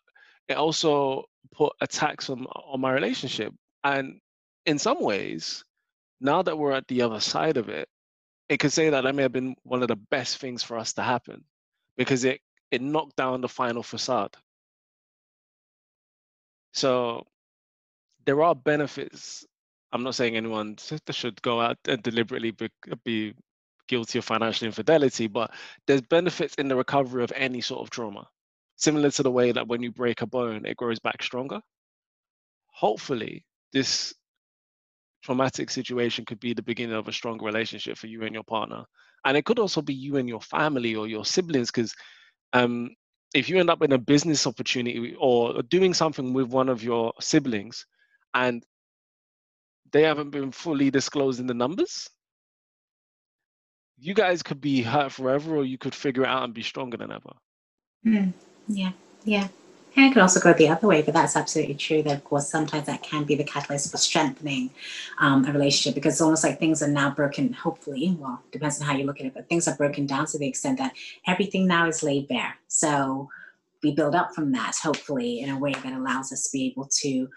it also put a tax on on my relationship. And in some ways, now that we're at the other side of it, it could say that that may have been one of the best things for us to happen because it it knocked down the final facade. So there are benefits. I'm not saying anyone should go out and deliberately be, be guilty of financial infidelity, but there's benefits in the recovery of any sort of trauma. Similar to the way that when you break a bone, it grows back stronger. Hopefully, this traumatic situation could be the beginning of a strong relationship for you and your partner. And it could also be you and your family or your siblings, because um, if you end up in a business opportunity or doing something with one of your siblings and they haven't been fully disclosed in the numbers, you guys could be hurt forever or you could figure it out and be stronger than ever. Mm, yeah, yeah. And it could also go the other way, but that's absolutely true. That of course sometimes that can be the catalyst for strengthening um, a relationship because it's almost like things are now broken. Hopefully, well, depends on how you look at it, but things are broken down to the extent that everything now is laid bare. So we build up from that, hopefully, in a way that allows us to be able to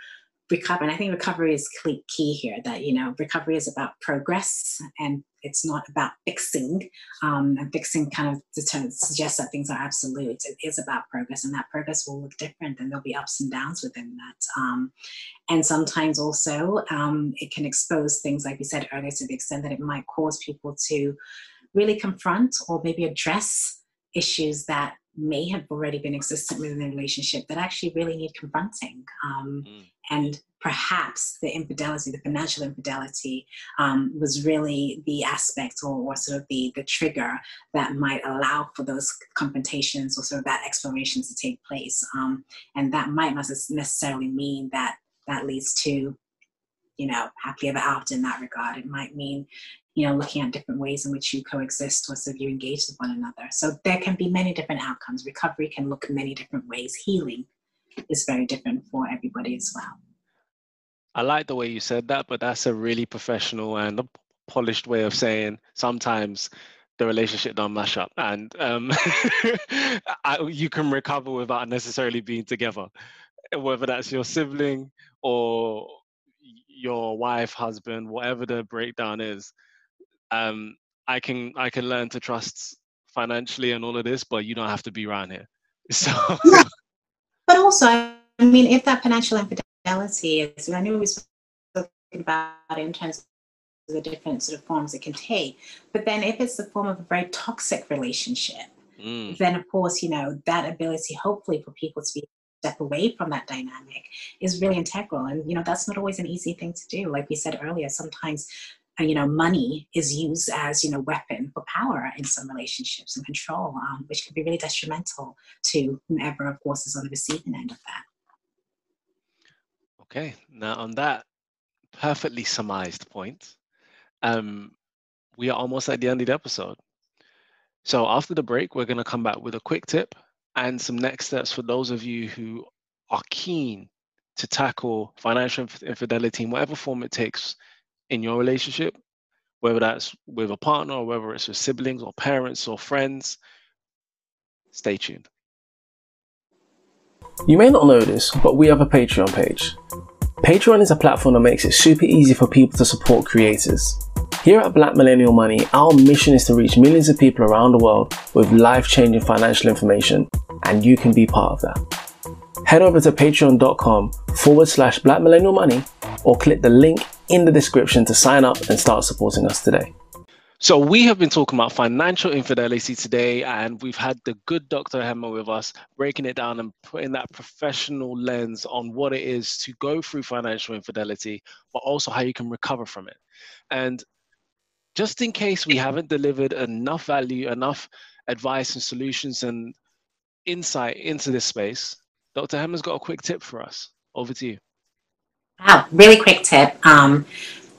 recover. And I think recovery is key here. That you know, recovery is about progress and it's not about fixing. Um, and fixing kind of suggests that things are absolute. It is about progress, and that progress will look different, and there'll be ups and downs within that. Um, and sometimes also, um, it can expose things, like we said earlier, to the extent that it might cause people to really confront or maybe address issues that may have already been existent within the relationship that actually really need confronting. Um, mm. And perhaps the infidelity, the financial infidelity, um, was really the aspect or, or, sort of the, the trigger that might allow for those confrontations or sort of that exploration to take place. Um, and that might not necessarily mean that that leads to, you know, happily ever after in that regard. It might mean, you know, looking at different ways in which you coexist or of you engage with one another. So there can be many different outcomes. Recovery can look many different ways. Healing is very different for everybody as well. I like the way you said that, but that's a really professional and polished way of saying sometimes the relationship don't mash up and um, I, you can recover without necessarily being together whether that's your sibling or your wife husband whatever the breakdown is um, i can i can learn to trust financially and all of this but you don't have to be around here. So but also i mean if that financial infidelity is i know we spoke about it in terms of the different sort of forms it can take but then if it's the form of a very toxic relationship mm. then of course you know that ability hopefully for people to be step away from that dynamic is really integral. And you know that's not always an easy thing to do. Like we said earlier sometimes you know money is used as you know weapon for power in some relationships and control um, which can be really detrimental to whomever of course is on the receiving end of that. Okay now on that perfectly surmised point um, we are almost at the end of the episode. So after the break we're going to come back with a quick tip and some next steps for those of you who are keen to tackle financial infidelity in whatever form it takes in your relationship, whether that's with a partner or whether it's with siblings or parents or friends. Stay tuned. You may not know this, but we have a Patreon page. Patreon is a platform that makes it super easy for people to support creators. Here at Black Millennial Money, our mission is to reach millions of people around the world with life changing financial information, and you can be part of that. Head over to patreon.com forward slash black millennial money or click the link in the description to sign up and start supporting us today. So we have been talking about financial infidelity today, and we've had the good Dr. Ohema with us, breaking it down and putting that professional lens on what it is to go through financial infidelity, but also how you can recover from it. And just in case we haven't delivered enough value, enough advice and solutions and insight into this space, Dr. Ohema's got a quick tip for us. Over to you. Wow, really quick tip. Um,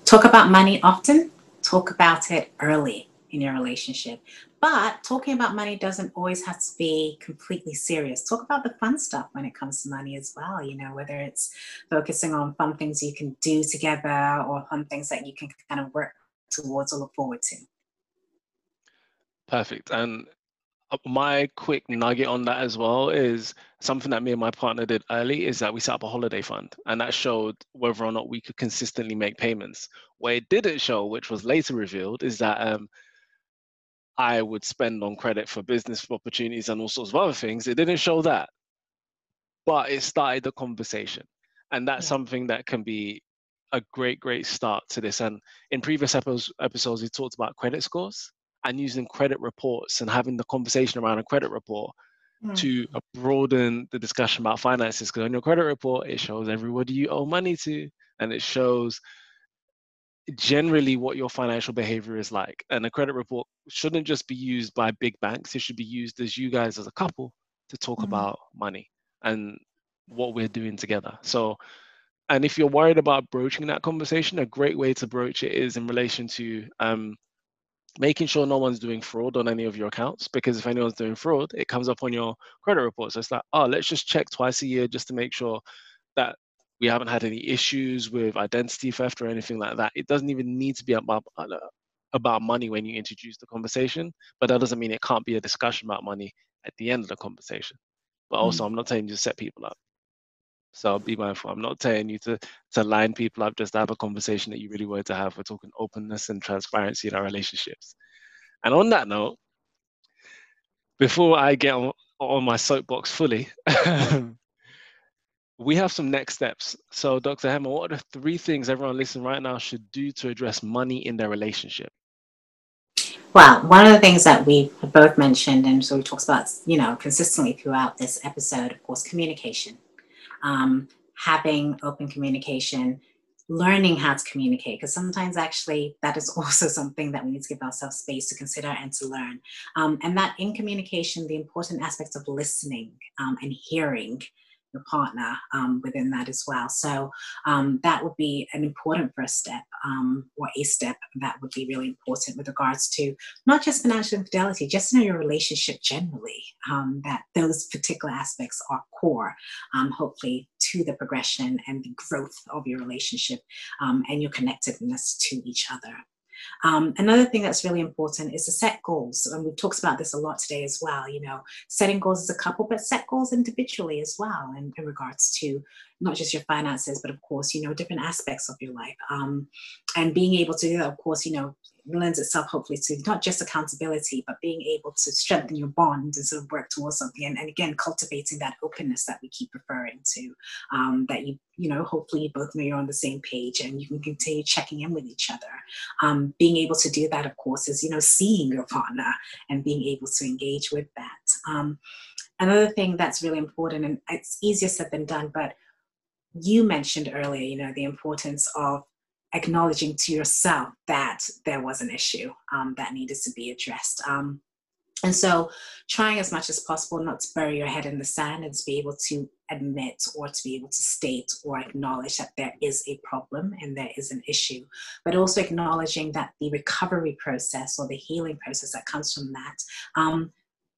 talk about money often, talk about it early in your relationship. But talking about money doesn't always have to be completely serious. Talk about the fun stuff when it comes to money as well, you know, whether it's focusing on fun things you can do together or fun things that you can kind of work towards or look forward to. Perfect. And my quick nugget on that as well is something that me and my partner did early is that we set up a holiday fund and that showed whether or not we could consistently make payments. What it didn't show, which was later revealed, is that um, I would spend on credit for business opportunities and all sorts of other things. It didn't show that, but it started the conversation. And that's yeah. something that can be a great, great start to this. And in previous episodes, we talked about credit scores and using credit reports and having the conversation around a credit report mm. to broaden the discussion about finances. Because on your credit report, it shows everybody you owe money to, and it shows generally what your financial behavior is like. And a credit report shouldn't just be used by big banks, it should be used as you guys as a couple to talk mm-hmm. about money and what we're doing together. So, and if you're worried about broaching that conversation, a great way to broach it is in relation to um, making sure no one's doing fraud on any of your accounts. Because if anyone's doing fraud, it comes up on your credit report. So it's like, oh, let's just check twice a year just to make sure that we haven't had any issues with identity theft or anything like that. It doesn't even need to be about uh, about money when you introduce the conversation, but that doesn't mean it can't be a discussion about money at the end of the conversation. But also, mm. I'm not saying you to set people up. So be mindful. I'm not telling you to to line people up just to have a conversation that you really wanted to have. We're talking openness and transparency in our relationships. And on that note, before I get on, on my soapbox fully, we have some next steps. So, Dr. Ohema, what are the three things everyone listening right now should do to address money in their relationship? Well, one of the things that we have both mentioned, and so we talked about, you know, consistently throughout this episode, of course, communication. Um, having open communication, learning how to communicate, because sometimes actually that is also something that we need to give ourselves space to consider and to learn. Um, and that in communication, the important aspects of listening um, and hearing your partner um, within that as well. So um, that would be an important first step um, or a step that would be really important with regards to not just financial infidelity, just in your relationship generally, um, that those particular aspects are core, um, hopefully, to the progression and the growth of your relationship um, and your connectedness to each other. Um, another thing that's really important is to set goals. And we've talked about this a lot today as well. You know, setting goals as a couple, but set goals individually as well in, in regards to not just your finances, but of course, you know, different aspects of your life. Um, and being able to of course, you know, lends itself hopefully to not just accountability, but being able to strengthen your bond and sort of work towards something. And, and again, cultivating that openness that we keep referring to, um, that you, you know, hopefully you both know you're on the same page and you can continue checking in with each other. Um, being able to do that, of course, is, you know, seeing your partner and being able to engage with that. Um, another thing that's really important, and it's easier said than done, but you mentioned earlier, you know, the importance of acknowledging to yourself that there was an issue um, that needed to be addressed. Um, and so, trying as much as possible not to bury your head in the sand and to be able to admit or to be able to state or acknowledge that there is a problem and there is an issue, but also acknowledging that the recovery process or the healing process that comes from that um,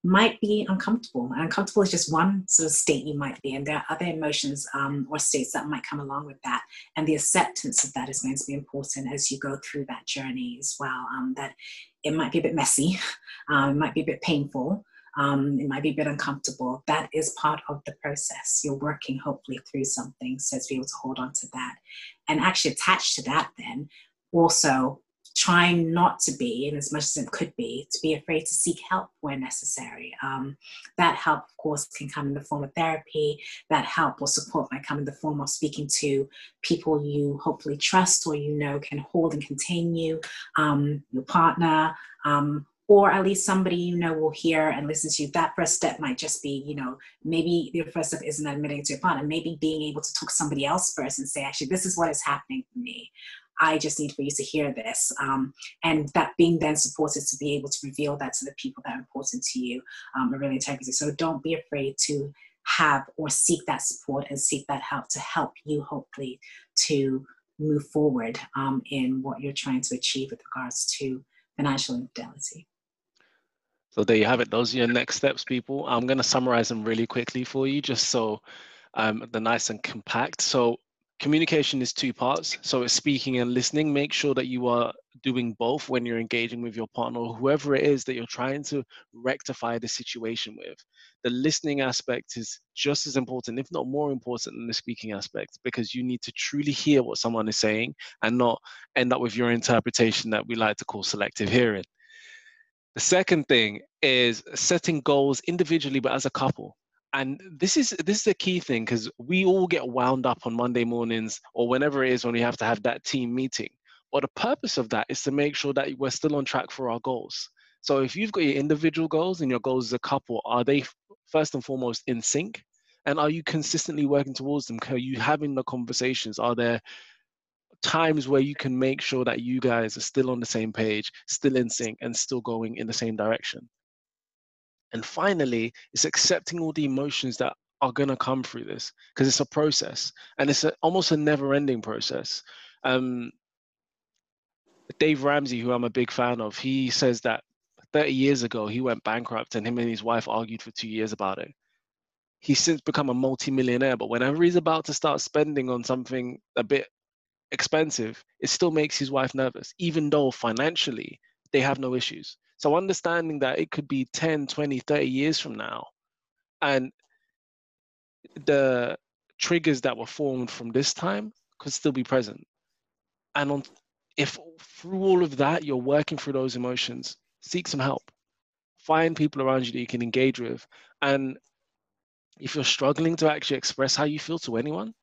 might be uncomfortable. And uncomfortable is just one sort of state you might be in. There are other emotions um, or states that might come along with that. And the acceptance of that is going to be important as you go through that journey as well. Um, that it might be a bit messy, um, it might be a bit painful, um, it might be a bit uncomfortable. That is part of the process. You're working hopefully through something, so to be able to hold on to that. And actually attached to that, then also trying not to be, and as much as it could be, to be afraid to seek help where necessary. Um, that help, of course, can come in the form of therapy. That help or support might come in the form of speaking to people you hopefully trust or you know can hold and contain you, um, your partner. Um, or at least somebody you know will hear and listen to you. That first step might just be, you know, maybe your first step isn't admitting to your partner, maybe being able to talk to somebody else first and say, actually, this is what is happening for me. I just need for you to hear this. Um, and that being then supported to be able to reveal that to the people that are important to you um, are really integrity. So don't be afraid to have or seek that support and seek that help to help you hopefully to move forward um, in what you're trying to achieve with regards to financial infidelity. So there you have it. Those are your next steps, people. I'm going to summarize them really quickly for you, just so um, they're nice and compact. So communication is two parts. So it's speaking and listening. Make sure that you are doing both when you're engaging with your partner or whoever it is that you're trying to rectify the situation with. The listening aspect is just as important if not more important than the speaking aspect because you need to truly hear what someone is saying and not end up with your interpretation that we like to call selective hearing. The second thing is setting goals individually but as a couple and this is this is a key thing because we all get wound up on monday mornings or whenever it is when we have to have that team meeting. But the purpose of that is to make sure that we're still on track for our goals. So if you've got your individual goals and your goals as a couple are they first and foremost in sync? And are you consistently working towards them? Are you having the conversations? Are there times where you can make sure that you guys are still on the same page still in sync and still going in the same direction and finally, it's accepting all the emotions that are going to come through this because it's a process and it's a, almost a never ending process. Um, Dave Ramsey, who I'm a big fan of, he says that 30 years ago he went bankrupt and him and his wife argued for two years about it. He's since become a multi-millionaire, but whenever he's about to start spending on something a bit expensive, it still makes his wife nervous, even though financially they have no issues. So understanding that it could be 10, 20, 30 years from now, and the triggers that were formed from this time could still be present. And on, if through all of that you're working through those emotions, seek some help. Find people around you that you can engage with. And if you're struggling to actually express how you feel to anyone,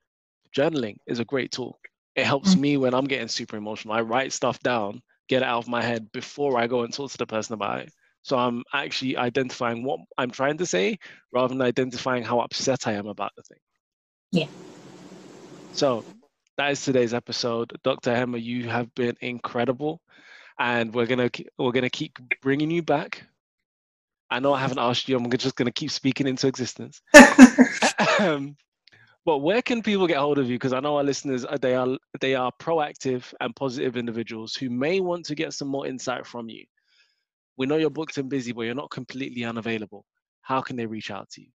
journaling is a great tool. It helps mm-hmm. me when I'm getting super emotional. I write stuff down get it out of my head before I go and talk to the person about it. So I'm actually identifying what I'm trying to say rather than identifying how upset I am about the thing. Yeah. So that is today's episode. Dr. Ohema, you have been incredible, and we're gonna we're gonna keep bringing you back. I know I haven't asked you. I'm just gonna keep speaking into existence. um, but where can people get hold of you? Because I know our listeners uh, they are they are proactive and positive individuals who may want to get some more insight from you. We know you're booked and busy, but you're not completely unavailable. How can they reach out to you?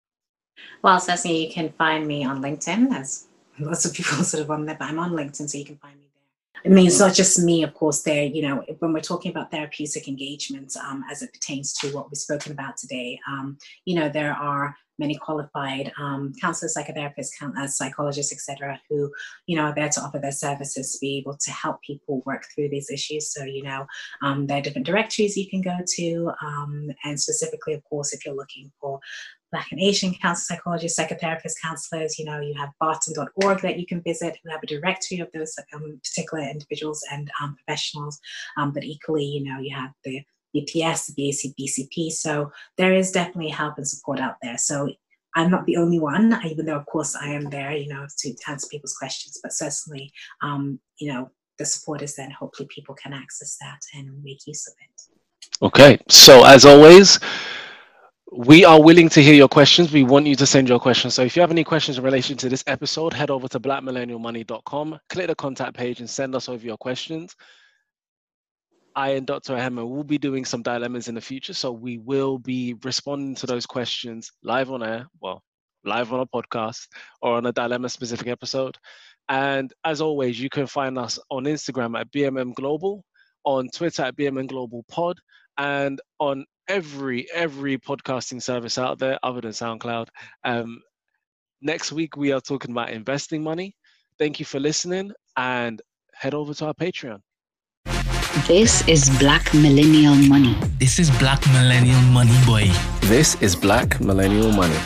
Well, certainly you can find me on LinkedIn, There's lots of people sort of on there, but I'm on LinkedIn, so you can find me there. I mean, it's not just me, of course, there, you know, when we're talking about therapeutic engagement um, as it pertains to what we've spoken about today, um, you know, there are many qualified um, counselors, psychotherapists, uh, psychologists, etc., who you know are there to offer their services to be able to help people work through these issues. So you know um, there are different directories you can go to, um, and specifically, of course, if you're looking for Black and Asian counselors, psychologists, psychotherapists, counselors. You know, you have baatn.org that you can visit. We have a directory of those um, particular individuals and um, professionals. Um, but equally, you know, you have the BPS, the BAC, BCP. So there is definitely help and support out there. So I'm not the only one, even though of course I am there, you know, to answer people's questions. But certainly, um, you know, the support is there, and hopefully people can access that and make use of it. Okay, so as always, we are willing to hear your questions. We want you to send your questions. So if you have any questions in relation to this episode, head over to blackmillennialmoney.com, click the contact page, and send us over your questions. I and Dr. Ohema will be doing some dilemmas in the future. So we will be responding to those questions live on air, well, live on a podcast or on a dilemma specific episode. And as always, you can find us on Instagram at BMM Global, on Twitter at BMM Global Pod, and on every every podcasting service out there other than SoundCloud. Um, next week we are talking about investing money. Thank you for listening and head over to our Patreon. This is Black Millennial Money. This is Black Millennial Money, boy. This is Black Millennial Money.